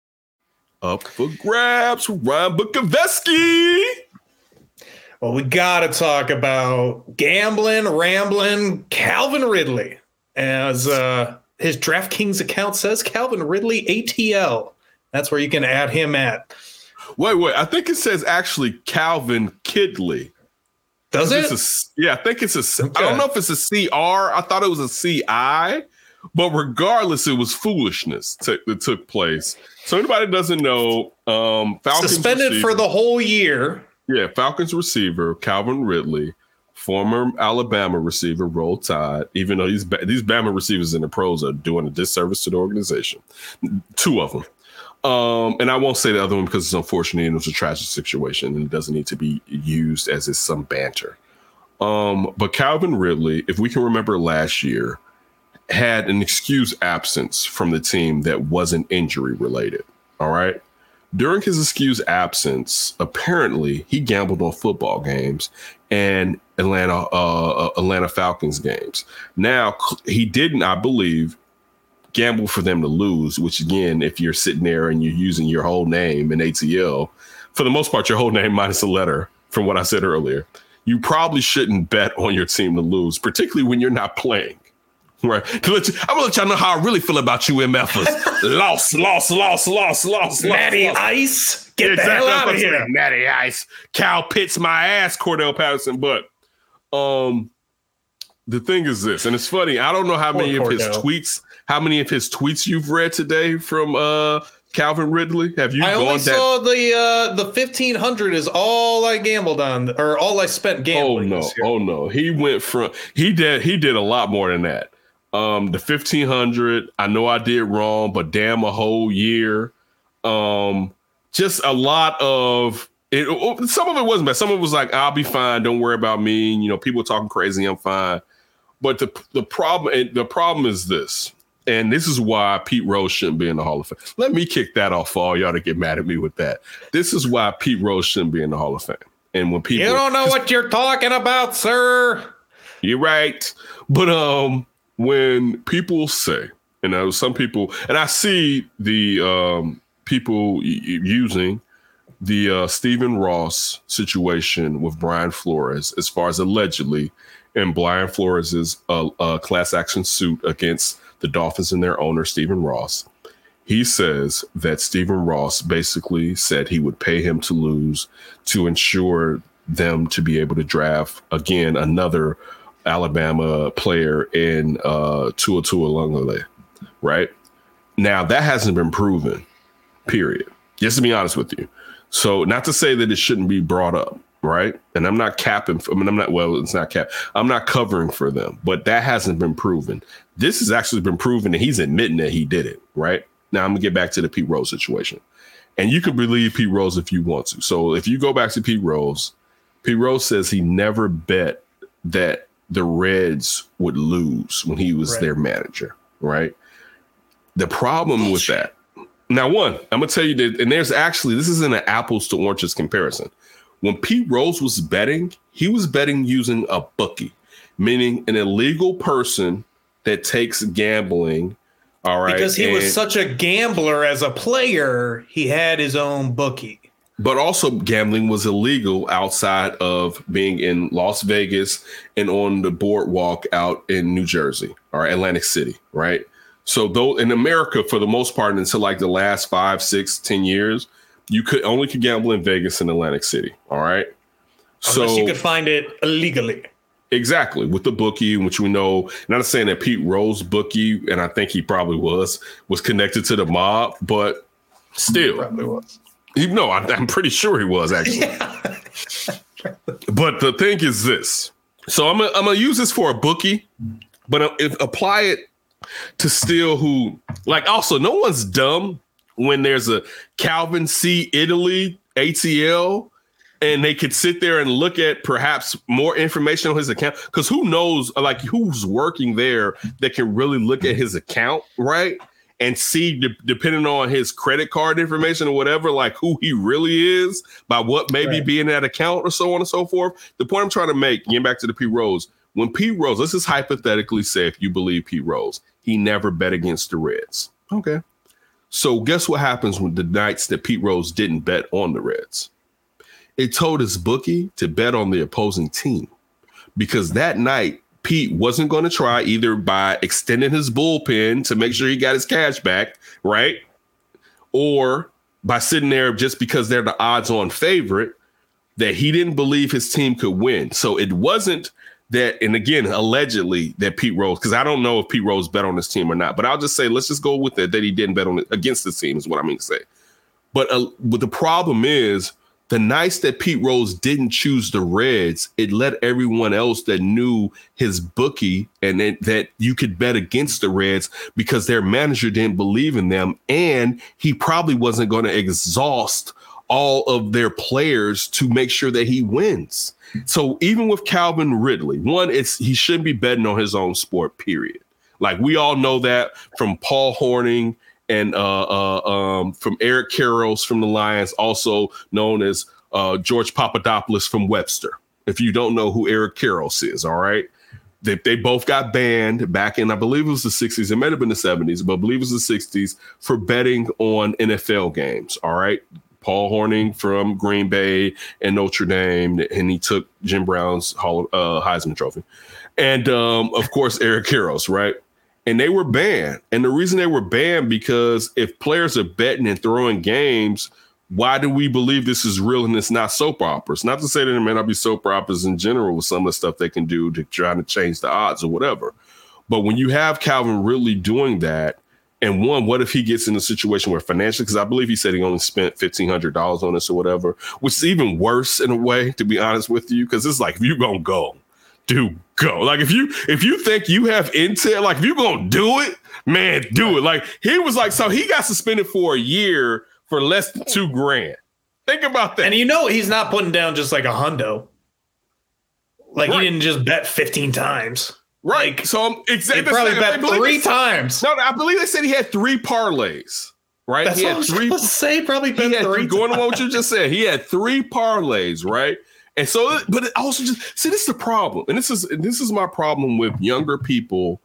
Up for grabs, Ryan Bukoveski. Well, we got to talk about gambling, rambling, Calvin Ridley. As uh, his DraftKings account says, Calvin Ridley ATL. That's where you can add him at. Wait, wait. I think it says actually Calvin Kidley. Does it? A yeah, I think it's a. Okay. I don't know if it's a CR. I thought it was a CI, but regardless, it was foolishness t- that took place. So anybody doesn't know, um, Falcons Suspended for the whole year. Yeah Falcons receiver Calvin Ridley, former Alabama receiver, roll tide. Even though these these Bama receivers in the pros are doing a disservice to the organization, two of them. Um, and I won't say the other one because it's unfortunate and it was a tragic situation and it doesn't need to be used as is some banter. Um, but Calvin Ridley, if we can remember last year, had an excuse absence from the team that wasn't injury related. All right. During his excuse absence, apparently he gambled on football games and Atlanta uh, Atlanta Falcons games. Now he didn't, I believe, gamble for them to lose. Which again, if you're sitting there and you're using your whole name in ATL, for the most part, your whole name minus a letter, from what I said earlier, you probably shouldn't bet on your team to lose, particularly when you're not playing. Right. To let you, I'm gonna let y'all know how I really feel about you, MFers. lost, lost, lost, lost, lost, Matty lost. Ice, get the Exactly hell out of saying. here. Matty Ice. Kyle Pitts my ass, Cordarrelle Patterson. But um the thing is this, and it's funny, I don't know how Poor many of his tweets, how many of his tweets you've read today from uh Calvin Ridley? Have you I gone only that? saw the uh, the fifteen hundred is all I gambled on, or all I spent gambling. oh no! Oh no! He went from he did he did a lot more than that. Um, the fifteen hundred. I know I did wrong, but damn, a whole year. Um, just a lot of it. Some of it wasn't bad. Some of it was like, "I'll be fine. Don't worry about me." You know, people talking crazy. I'm fine. But the the problem the problem is this, and this is why Pete Rose shouldn't be in the Hall of Fame. Let me kick that off for all y'all to get mad at me with that. This is why Pete Rose shouldn't be in the Hall of Fame. And when people You don't know what you're talking about, sir. you're right. But um, when people say, you know, some people, and I see the um people y- using the uh, Stephen Ross situation with Brian Flores, as far as allegedly in Brian Flores's uh, uh, class action suit against the Dolphins and their owner Stephen Ross. He says that Stephen Ross basically said he would pay him to lose to ensure them to be able to draft again another Alabama player in uh, Tua Tua Lungale, right? Now that hasn't been proven, period. Just to be honest with you. So not to say that it shouldn't be brought up, right? And I'm not capping. I mean, I'm not. Well, it's not cap. I'm not covering for them, but that hasn't been proven. This has actually been proven, and he's admitting that he did it, right? Now I'm gonna get back to the Pete Rose situation, and you can believe Pete Rose if you want to. So if you go back to Pete Rose, Pete Rose says he never bet that the Reds would lose when he was Right. their manager, right? The problem with that, now, one, I'm gonna tell you that, and there's actually this isn't an apples to oranges comparison. When Pete Rose was betting, he was betting using a bookie, meaning an illegal person that takes gambling. All right, Because he and- was such a gambler as a player, he had his own bookie. But also gambling was illegal outside of being in Las Vegas and on the boardwalk out in New Jersey or Atlantic City, right? So though in America, for the most part, until like the last five, six, ten years, you could only could gamble in Vegas and Atlantic City. All right. Unless so you could find it illegally. Exactly with the bookie, which we know. Not saying that Pete Rose bookie, and I think he probably was, was connected to the mob, but still, Probably was. You know, I, I'm pretty sure he was actually. but the thing is this. So I'm gonna, I'm gonna use this for a bookie, but if apply it to still who like also no one's dumb when there's a Calvin C Italy ATL and they could sit there and look at perhaps more information on his account because who knows like who's working there that can really look at his account right and see de- depending on his credit card information or whatever like who he really is by what maybe Right. being that account or so on and so forth. The point i'm trying to make getting back to the pete rose when pete rose let's just hypothetically say if you believe pete rose he never bet against the reds. Okay. So guess what happens when the nights that pete rose didn't bet on the reds? It told his bookie to bet on the opposing team because that night Pete wasn't going to try either by extending his bullpen to make sure he got his cash back, right? Or by sitting there just because they're the odds on favorite that he didn't believe his team could win. So it wasn't that, and again, allegedly that Pete Rose, because I don't know if Pete Rose bet on his team or not, but I'll just say, let's just go with it that he didn't bet on it against the team, is what I mean to say. But, uh, but the problem is the nights that Pete Rose didn't choose the Reds, it let everyone else that knew his bookie and that, that you could bet against the Reds because their manager didn't believe in them. And he probably wasn't going to exhaust all of their players to make sure that he wins. So even with Calvin Ridley, one, it's he shouldn't be betting on his own sport, period. Like we all know that from Paul Hornung and uh, uh, um, from Eric Karras from the Lions, also known as uh, George Papadopoulos from Webster. If you don't know who Eric Karras is, all right. They, they both got banned back in, I believe it was the 60s. It might have been the 70s, but I believe it was the 60s for betting on NFL games. All right. Paul Hornung from Green Bay and Notre Dame, and he took Jim Brown's Hall, uh, Heisman Trophy. And um, of course, Eric Karras, right? And they were banned. And the reason they were banned because if players are betting and throwing games, why do we believe this is real and it's not soap operas? Not to say that there may not be soap operas in general with some of the stuff they can do to try to change the odds or whatever. But when you have Calvin Ridley doing that, And one, what if he gets in a situation where financially, because I believe he said he only spent fifteen hundred dollars on this or whatever, which is even worse in a way, to be honest with you, because it's like if you're gonna go, do go. Like if you if you think you have intel, like if you're gonna do it, man, do it. Like he was like, so he got suspended for a year for less than two grand. Think about that. And you know he's not putting down just like a hundo. Like Right. he didn't just bet 15 times. Right. so I'm He exactly probably bet three said- times. No, no, I believe they said he had three parlays. Right. That's he what I had was three. say. Probably bet He had three. three. Going on what you just said, he had three parlays. Right. And so, but it also just see this is the problem, and this is this is my problem with younger people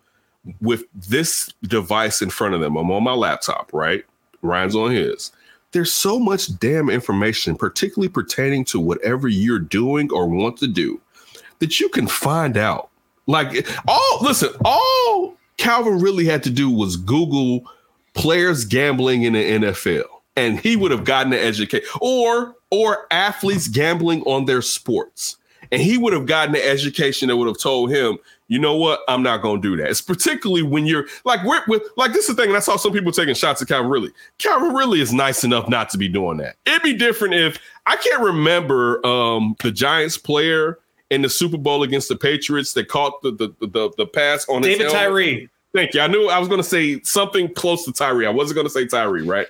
with this device in front of them. I'm on my laptop, right? Ryan's on his. There's so much damn information, particularly pertaining to whatever you're doing or want to do, that you can find out. Like all listen, all Calvin Ridley had to do was Google players gambling in the NFL, and he would have gotten an education, or or athletes gambling on their sports, and he would have gotten an education that would have told him, you know what, I'm not going to do that. It's particularly when you're like we're with like this is the thing, and I saw some people taking shots at Calvin Ridley. Calvin Ridley is nice enough not to be doing that. It'd be different if I can't remember um the Giants player in the Super Bowl against the Patriots that caught the the the, the pass on his David. Tyree. Thank you. I knew I was going to say something close to Tyree. I wasn't going to say Tyree, right?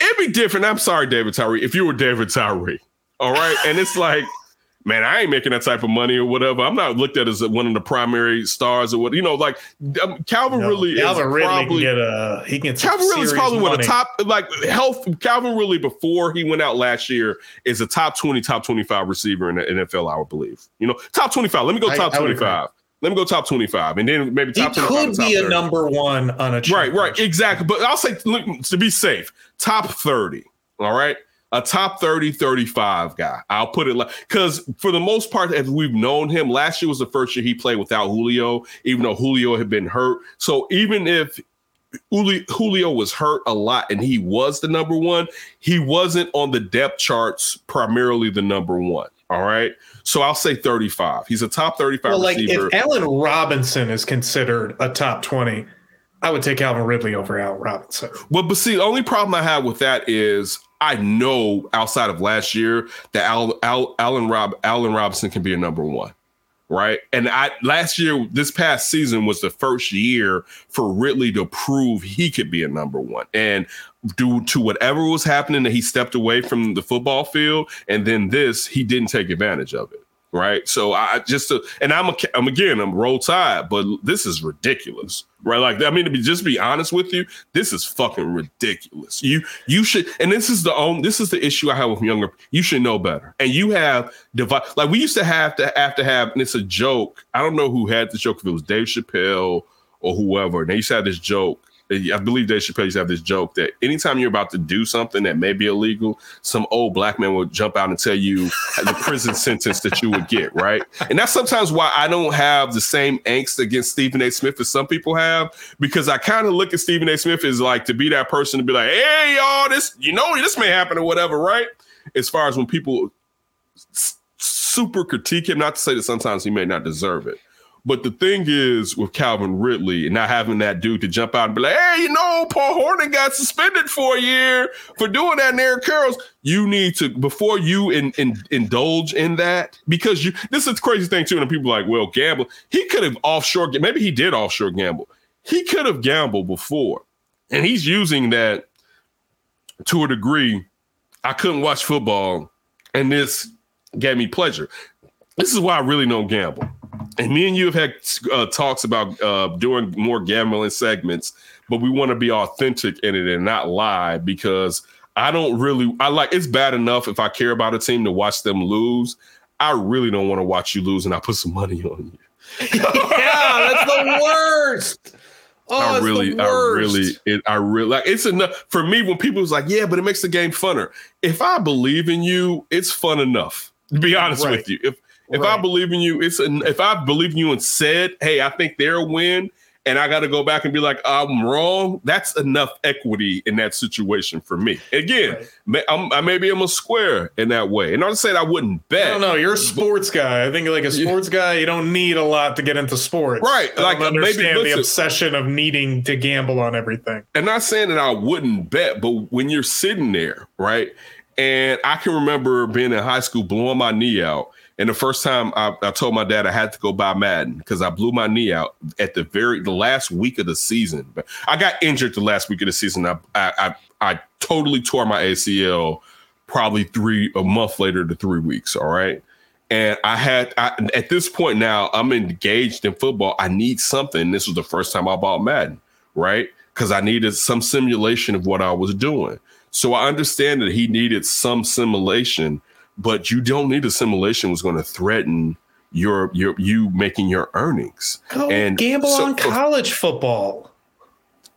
It'd be different. I'm sorry, David Tyree. If you were David Tyree, all right, and it's like, man, I ain't making that type of money or whatever. I'm not looked at as one of the primary stars or what. You know, like um, Calvin No, really Calvin is Ridley probably can get a he can Calvin really is probably one of the top, like health. Calvin Ridley before he went out last year is a top twenty, top twenty five receiver in the NFL. I would believe. You know, top twenty five. Let me go top twenty five. Let me go top twenty five, and then maybe He top 25, could be a 30. number one on a chart. Right, right, exactly. But I'll say look, to be safe, top 30. All right. A top 30, 35 guy. I'll put it like because for the most part, as we've known him, last year was the first year he played without Julio, even though Julio had been hurt. So even if Julio was hurt a lot and he was the number one, he wasn't on the depth charts primarily the number one. All right. So I'll say 35. He's a top 35 Well, like receiver. if Allen Robinson is considered a top twenty, I would take Alvin Ridley over Allen Robinson. Well, but see, the only problem I have with that is I know outside of last year that Al, Al, Allen Rob Allen Robinson can be a number one, right? And I last year, this past season was the first year for Ridley to prove he could be a number one, and due to whatever was happening, that he stepped away from the football field, and then this he didn't take advantage of it. Right, so I just uh, and I'm a, I'm again I'm roll tide, but this is ridiculous, right? Like I mean to be just be honest with you, this is fucking ridiculous. You you should, and this is the own this is the issue I have with younger. You should know better, and you have device like we used to have to have to have, and it's a joke. I don't know who had the joke if it was Dave Chappelle or whoever. And they used to have this joke. I believe Dave Chappelle used to have this joke that anytime you're about to do something that may be illegal, some old black man will jump out and tell you the prison sentence that you would get, right? And that's sometimes why I don't have the same angst against Stephen A. Smith as some people have, because I kind of look at Stephen A. Smith as like to be that person to be like, hey, y'all, this, you know, this may happen or whatever, right? As far as when people super critique him, not to say that sometimes he may not deserve it. But the thing is with Calvin Ridley and not having that dude to jump out and be like, hey, you know, Paul Horton got suspended for a year for doing that in Carroll's. You need to, before you in, in, indulge in that, because you, this is crazy thing too. And people like, well, gamble. He could have offshore, maybe he did offshore gamble. He could have gambled before. And he's using that to a degree. I couldn't watch football and this gave me pleasure. This is why I really don't gamble. And me and you have had uh, talks about uh, doing more gambling segments, but we want to be authentic in it and not lie because I don't really. I like it's bad enough if I care about a team to watch them lose. I really don't want to watch you lose, and I put some money on you. yeah, that's the worst. Oh, I really, I really, it, I really like. It's enough for me when people was like, "Yeah, but it makes the game funner." If I believe in you, it's fun enough. To be honest Right. with you, if if I believe in you, it's an, if I believe in you and said, "Hey, I think they're a win," and I got to go back and be like, I'm wrong. That's enough equity in that situation for me. Again, may, I'm, I maybe I'm a square in that way. And I'm not saying I wouldn't bet. No, don't. You're a sports guy. I think like a sports guy, you don't need a lot to get into sports. Right. I Like, don't maybe- understand the obsession of needing to gamble on everything. and not saying that I wouldn't bet, but when you're sitting there, right? And I can remember being in high school, blowing my knee out. And the first time I, I told my dad I had to go buy Madden because I blew my knee out at the very the last week of the season. But I got injured the last week of the season. I I I, I totally tore my ACL probably three a month later to three weeks. All right. And I had I, at this point now, I'm engaged in football. I need something. This was the first time I bought Madden, right? Because I needed some simulation of what I was doing. So I understand that he needed some simulation, but you don't need assimilation was going to threaten your your you making your earnings. Go And gamble so- on college football.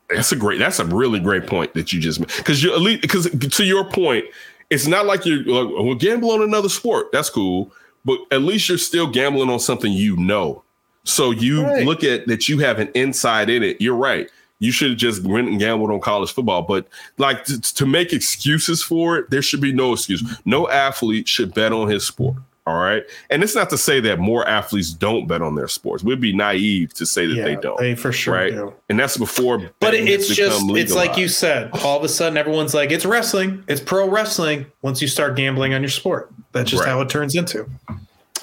That's a great. That's a really great point that you just made. Because you at least because to your point, it's not like you're like, well, gamble on another sport. That's cool, but at least you're still gambling on something you know. So you Right. look at that you have an inside in it. You're right. You should have just went and gambled on college football. But like to, to make excuses for it, there should be no excuse. No athlete should bet on his sport. All right. And it's not to say that more athletes don't bet on their sports. We'd be naive to say that Yeah, they don't. they for sure right. do. And that's before But it's just become it's like you said. All of a sudden, everyone's like, "It's wrestling. It's pro wrestling." Once you start gambling on your sport, that's just Right. how it turns into.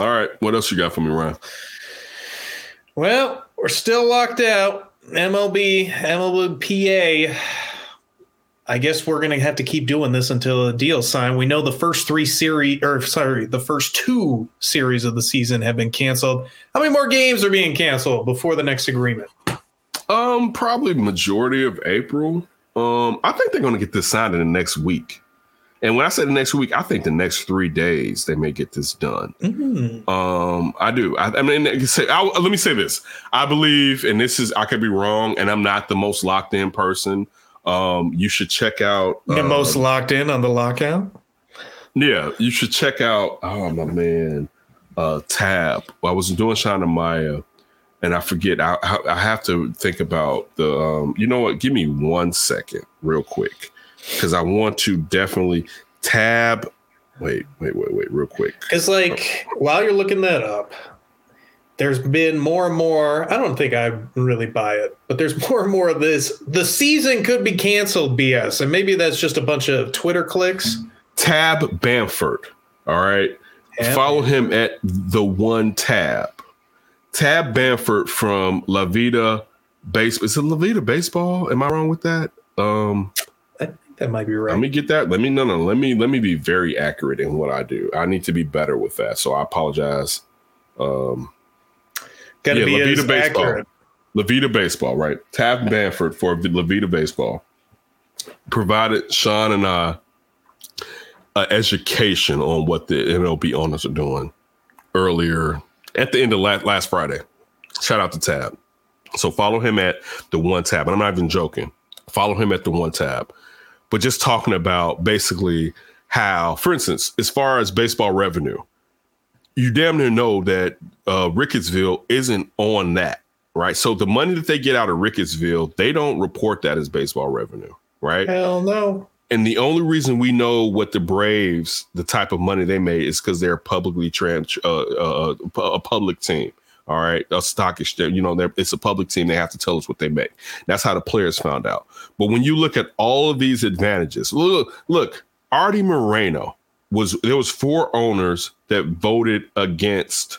All right. What else you got for me, Ryan? Well, we're still locked out. MLB, MLBPA. I guess we're gonna have to keep doing this until a deal signed. We know the first three series, or sorry, the first two series of the season have been canceled. How many more games are being canceled before the next agreement? Um, probably majority of April. Um, I think they're going to get this signed in the next week. And when I say the next week, I think the next three days they may get this done. Mm-hmm. Um, I do. I, I mean, say, I, let me say this. I believe, and this is I could be wrong, and I'm not the most locked in person. Um, you should check out The um, most locked in on the lockout. Yeah, you should check out. Oh my man, uh, Tab. I was doing Shana Maya, and I forget. I, I I have to think about the. Um, you know what? Give me one second, real quick, because I want to definitely Tab. Wait, wait, wait, wait, real quick. Because, like, while you're looking that up, there's been more and more. I don't think I really buy it, but there's more and more of this. The season could be canceled, BS, and maybe that's just a bunch of Twitter clicks. Tab Bamford. All right. Tab Follow him at the one tab. Tab Bamford from La Vida Base. Is it La Vida Baseball? Am I wrong with that? Um, that might be right. let me get that. Let me no no. Let me let me be very accurate in what I do. I need to be better with that. So I apologize. Um, Got to yeah, be La Vida as Baseball. accurate. La Vida Baseball, right? Tab Bamford for La Vida Baseball provided Sean and I an education on what the MLB owners are doing earlier at the end of last, last Friday. Shout out to Tab. So follow him at the one tab. And I'm not even joking. Follow him at the one tab. But just talking about basically how, for instance, as far as baseball revenue, you damn near know that uh, Wrigleyville isn't on that, right? So the money that they get out of Wrigleyville, they don't report that as baseball revenue, right? Hell no. And the only reason we know what the Braves, the type of money they made, is because they're publicly trans, uh, uh, a public team. All right, a stock exchange. You know, it's a public team. They have to tell us what they make. That's how the players found out. But when you look at all of these advantages, look, look, Arte Moreno was there was four owners that voted against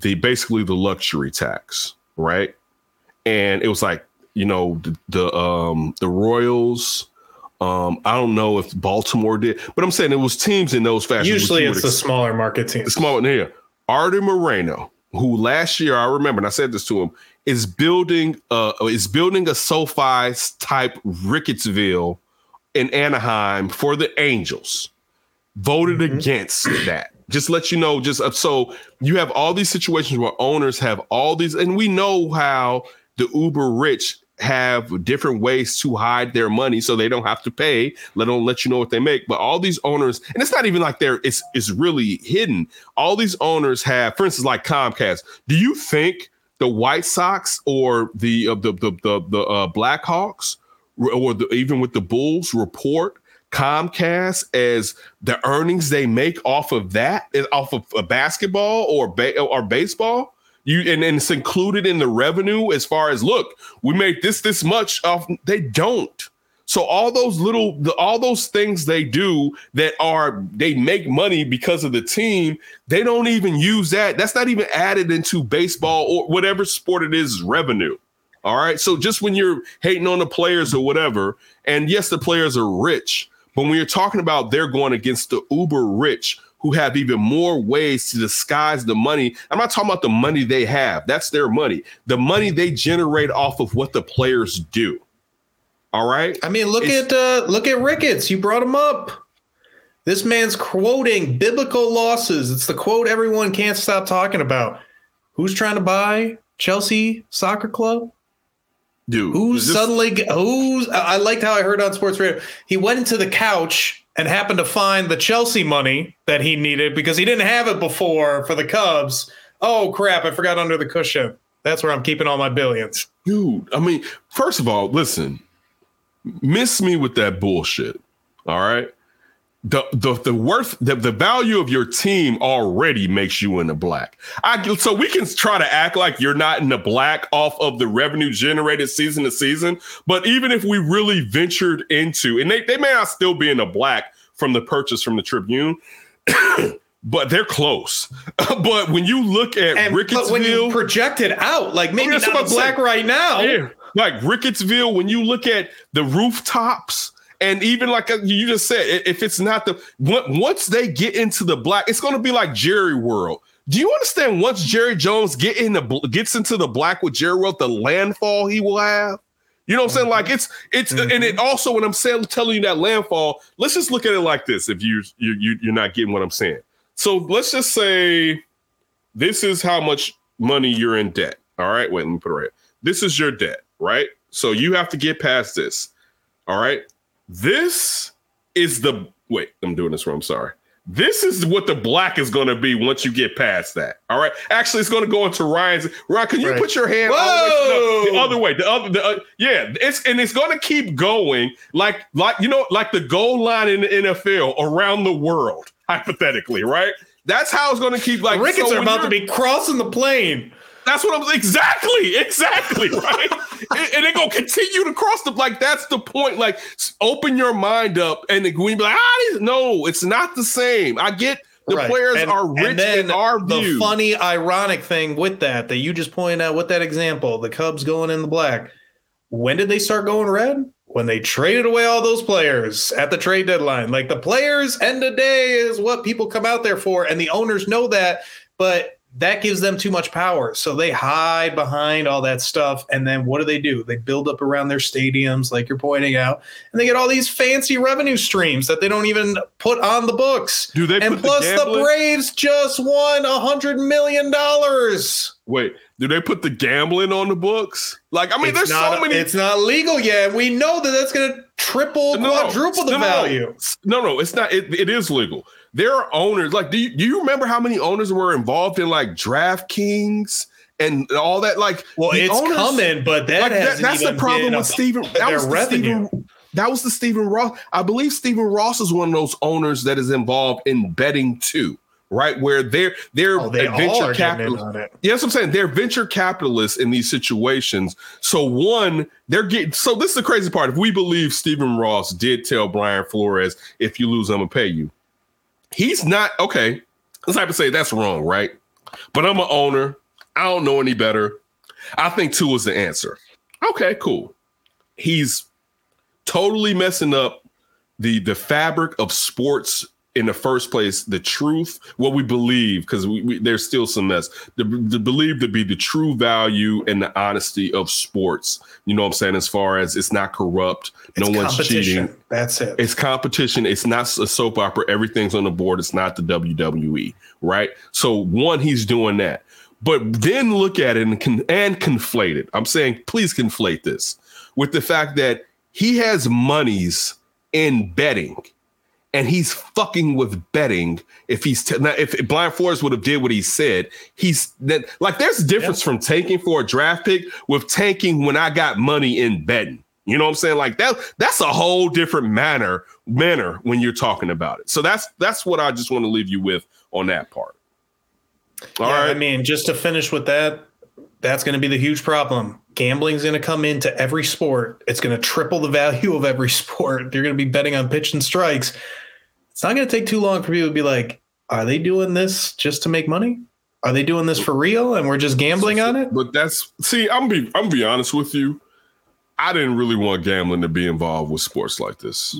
the basically the luxury tax, right? And it was like you know the, the um the Royals. Um, I don't know if Baltimore did, but I'm saying it was teams in those fashions. Usually it's the smaller market teams. the smaller here. Arte Moreno, who last year I remember, and I said this to him, is building uh is building a SoFi type Wrigleyville in Anaheim for the Angels. Voted against that. Just let you know, just uh, so you have all these situations where owners have all these, and we know how the uber rich have different ways to hide their money so they don't have to pay, let alone let you know what they make. But all these owners, and it's not even like they're it's it's really hidden. All these owners have, for instance, like Comcast. Do you think the White Sox or the uh, the the the, the uh, Blackhawks or the, even with the Bulls report Comcast as the earnings they make off of that off of a basketball or ba- or baseball? You and, and it's included in the revenue as far as look we make this this much off they don't so all those little the, all those things they do that are they make money because of the team they don't even use that that's not even added into baseball or whatever sport it is revenue all right so just when you're hating on the players or whatever and yes the players are rich but when you're talking about they're going against the uber rich who have even more ways to disguise the money. I'm not talking about the money they have. That's their money. The money they generate off of what the players do. All right. I mean, look it's, at uh, look at Ricketts. You brought him up. This man's quoting biblical losses. It's the quote everyone can't stop talking about. Who's trying to buy Chelsea Soccer Club? Dude, who's this- suddenly who's? I liked how I heard on sports radio. He went into the couch and happened to find the Chelsea money that he needed because he didn't have it before for the Cubs. Oh crap! I forgot under the cushion. That's where I'm keeping all my billions. Dude, I mean, first of all, listen, miss me with that bullshit. All right the the the worth the, the value of your team already makes you in the black. I so we can try to act like you're not in the black off of the revenue generated season to season, but even if we really ventured into and they, they may not still be in the black from the purchase from the Tribune. but they're close. but when you look at and, Wrigleyville, when you project it out, like maybe oh, not the black right now, yeah, like Wrigleyville, when you look at the rooftops and even like uh, you just said, if it's not the once they get into the black, it's going to be like Jerry World. Do you understand? Once Jerry Jones get in the gets into the black with Jerry World, the landfall he will have. You know what I'm saying? Like it's it's mm-hmm. and it also when I'm saying telling you that landfall, let's just look at it like this. If you you, you you're not getting what I'm saying, so let's just say this is how much money you're in debt. All right, wait, let me put it right. This is your debt, right? So you have to get past this. All right. This is the wait, I'm doing this wrong. I'm sorry. This is what the black is going to be once you get past that. All right. Actually, it's going to go into Ryan's. Ryan, can you right. put your hand Whoa! The, the, other way? The other, the, uh, yeah. It's and it's going to keep going like like you know like the goal line in the NFL around the world, hypothetically, right? That's how it's going to keep like. Ricketts so are about to be crossing the plane. That's what I'm exactly, exactly, right? and, and they're gonna continue to cross the like that's the point. Like open your mind up and we be like, ah, no, it's not the same. I get the right. players and, are rich in our the view. The funny, ironic thing with that that you just pointed out with that example, the Cubs going in the black. When did they start going red? When they traded away all those players at the trade deadline. Like the players end of day is what people come out there for, and the owners know that. But that gives them too much power. So they hide behind all that stuff. And then what do they do? They build up around their stadiums, like you're pointing out, and they get all these fancy revenue streams that they don't even put on the books. Do they? And plus, the, the, Braves just won a hundred million dollars. Wait, do they put the gambling on the books? Like, I mean, it's there's not, so many. It's not legal yet. We know that that's going to triple, no, quadruple no, the no, value. No, no, it's not. It, it is legal there are owners like do you, do you remember how many owners were involved in like DraftKings and all that? Like, well, it's owners, coming, but that, like, that that's the problem with Stephen. That was revenue. Stephen, that was the Stephen Ross. I believe Stephen Ross is one of those owners that is involved in betting too right? Where they're they're oh, they venture capitalists. Yes, I'm saying they're venture capitalists in these situations. So one, they're getting so this is the crazy part. If we believe Stephen Ross did tell Brian Flores, if you lose, I'm gonna pay you. He's not okay. Let's have to say that's wrong, right? But I'm an owner. I don't know any better. I think two is the answer. Okay, cool. He's totally messing up the the fabric of sports in the first place the truth, what we believe, because we, we, there's still some mess, the, the believe to be the true value and the honesty of sports. You know what I'm saying? As far as it's not corrupt, it's no one's cheating. That's it. It's competition. It's not a soap opera. Everything's on the board. It's not the WWE, right? So one, he's doing that. But then look at it and, con- and conflate it. I'm saying, please conflate this with the fact that he has monies in betting and he's fucking with betting. If he's t- now, if Brian Flores would have did what he said, he's that like there's a difference from tanking for a draft pick with tanking when I got money in betting. You know what I'm saying? Like that that's a whole different manner manner when you're talking about it. So that's that's what I just want to leave you with on that part. All yeah, right. I mean, just to finish with that, that's going to be the huge problem. Gambling's going to come into every sport. It's going to triple the value of every sport. You're going to be betting on pitch and strikes. It's not going to take too long for people to be like, are they doing this just to make money? Are they doing this for real and we're just gambling on it? But that's see, I'm be I'm be honest with you. I didn't really want gambling to be involved with sports like this.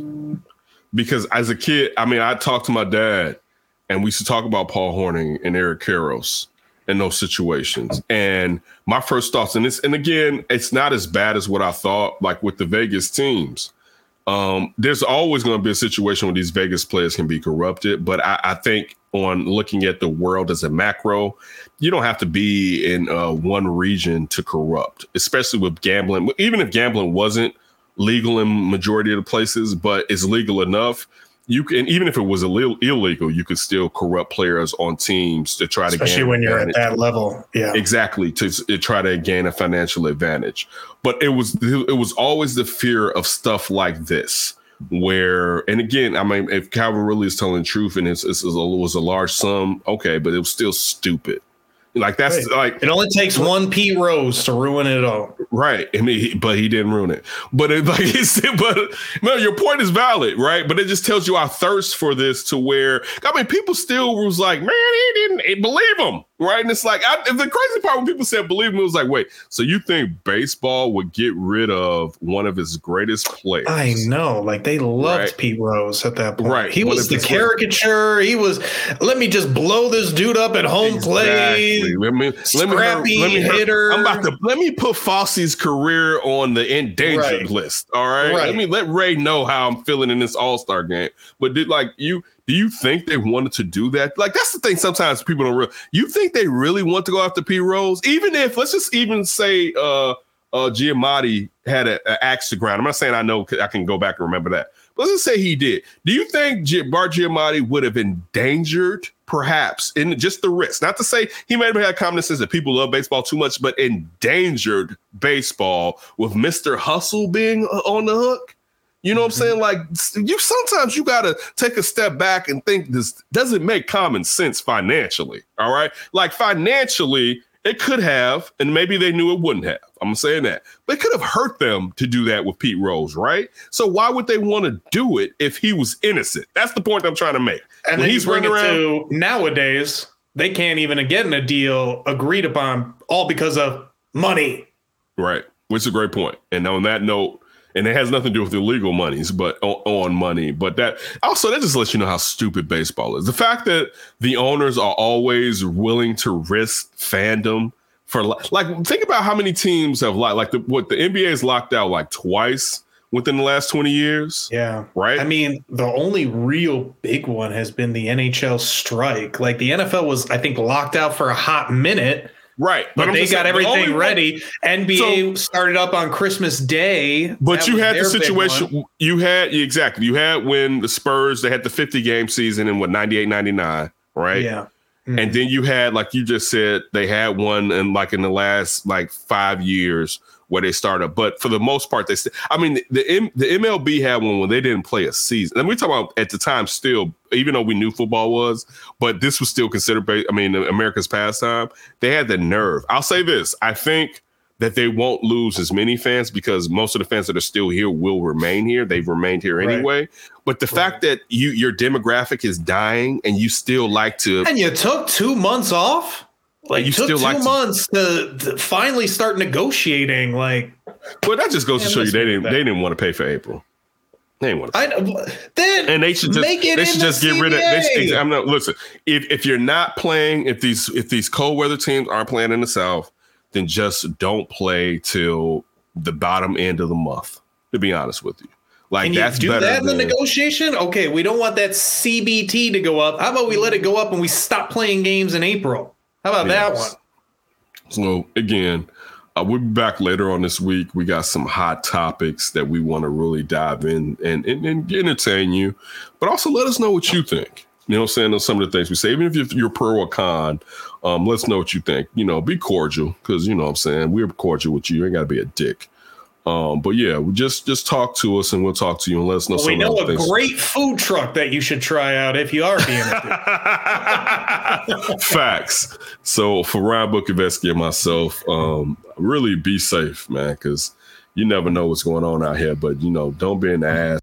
Because as a kid, I mean, I talked to my dad and we used to talk about Paul Hornung and Eric Karras in those situations. And my first thoughts, and this, and again, it's not as bad as what I thought, like with the Vegas teams. Um, there's always going to be a situation where these Vegas players can be corrupted, but I, I, think on looking at the world as a macro, you don't have to be in uh, one region to corrupt, especially with gambling. Even if gambling wasn't legal in majority of the places, but it's legal enough, you can even if it was Ill- illegal, you could still corrupt players on teams to try Especially to especially when you're advantage. at that level. Yeah, exactly to, to, try to gain a financial advantage. But it was it was always the fear of stuff like this. Where and again, I mean, if Calvin Ridley is telling the truth and it's, it's, it was a large sum, okay, but it was still stupid. Like that's right. like it only takes one Pete Rose to ruin it all. Right. I mean, he, but he didn't ruin it. But it, like he said, but man, your point is valid, right? But it just tells you our thirst for this to where I mean, people still was like, man, he didn't eh, believe him right? And it's like I, the crazy part when people said believe me, was like, wait, so you think baseball would get rid of one of its greatest players? I know, like they loved right. Pete Rose at that point. Right, he one was the caricature. He was. Let me just blow this dude up at home exactly. play. Let me scrappy let me, let me hitter. I'm about to let me put Fosse's career on the endangered right. list. All right? right, let me let Ray know how I'm feeling in this All Star game. But did like you do you think they wanted to do that? Like that's the thing. Sometimes people don't. You think they really want to go after P Rose? Even if let's just even say uh uh Giamatti had an axe to grind. I'm not saying I know I can go back and remember that. But let's just say he did. Do you think G- Bart Giamatti would have endangered perhaps in just the risk? Not to say he may have had common sense that people love baseball too much, but endangered baseball with Mr. Hustle being uh, on the hook? You know what I'm mm-hmm. saying? Like you sometimes you gotta take a step back and think this doesn't make common sense financially. All right. Like financially, it could have, and maybe they knew it wouldn't have. I'm saying that. But it could have hurt them to do that with Pete Rose, right? So why would they want to do it if he was innocent? That's the point I'm trying to make. And when he's running around to nowadays, they can't even get in a deal agreed upon all because of money. Right. Which is a great point. And on that note, and it has nothing to do with illegal monies, but on, on, money. But that also that just lets you know how stupid baseball is. The fact that the owners are always willing to risk fandom for like think about how many teams have like like the, what the NBA has locked out like twice within the last 20 years. Yeah. Right. I mean, the only real big one has been the NHL strike. Like the NFL was, I think, locked out for a hot minute Right. But, but they got saying, everything ready. NBA so, started up on Christmas Day. But you had the situation you had exactly. You had when the Spurs they had the 50 game season in what 98 99, right? Yeah. Mm-hmm. And then you had like you just said they had one in like in the last like 5 years where they started. But for the most part, they. St- I mean, the M- the MLB had one when they didn't play a season. And we talk about at the time still, even though we knew football was, but this was still considered. I mean, America's pastime. They had the nerve. I'll say this: I think that they won't lose as many fans because most of the fans that are still here will remain here. They've remained here anyway. Right. But the right. fact that you your demographic is dying and you still like to and you took two months off. Like you took two like months to, to, finally start negotiating. Like, well, that just goes to show you they didn't that. they didn't want to pay for April. They didn't want to. I, then and they should just make it they should just the get rid of. They should, I'm not listen. If if you're not playing, if these if these cold weather teams aren't playing in the South, then just don't play till the bottom end of the month. To be honest with you. Like Can that's do better that in the negotiation. Okay, we don't want that CBT to go up. How about we let it go up and we stop playing games in April? How about yes. that one? So again, Uh, we'll be back later on this week. We got some hot topics that we want to really dive in and, and, and entertain you, but also let us know what you think. You know I'm saying? On some of the things we say, even if you're, you're pro or con, um, let's know what you think. You know, be cordial because you know what I'm saying. We're cordial with you. You ain't got to be a dick. Um, but yeah, just just talk to us and we'll talk to you and let us know. Well, we know a things. great food truck that you should try out if you are being Facts. So for Ryan Bukoveski and myself, um, really be safe, man, because you never know what's going on out here. But you know, don't be an ass.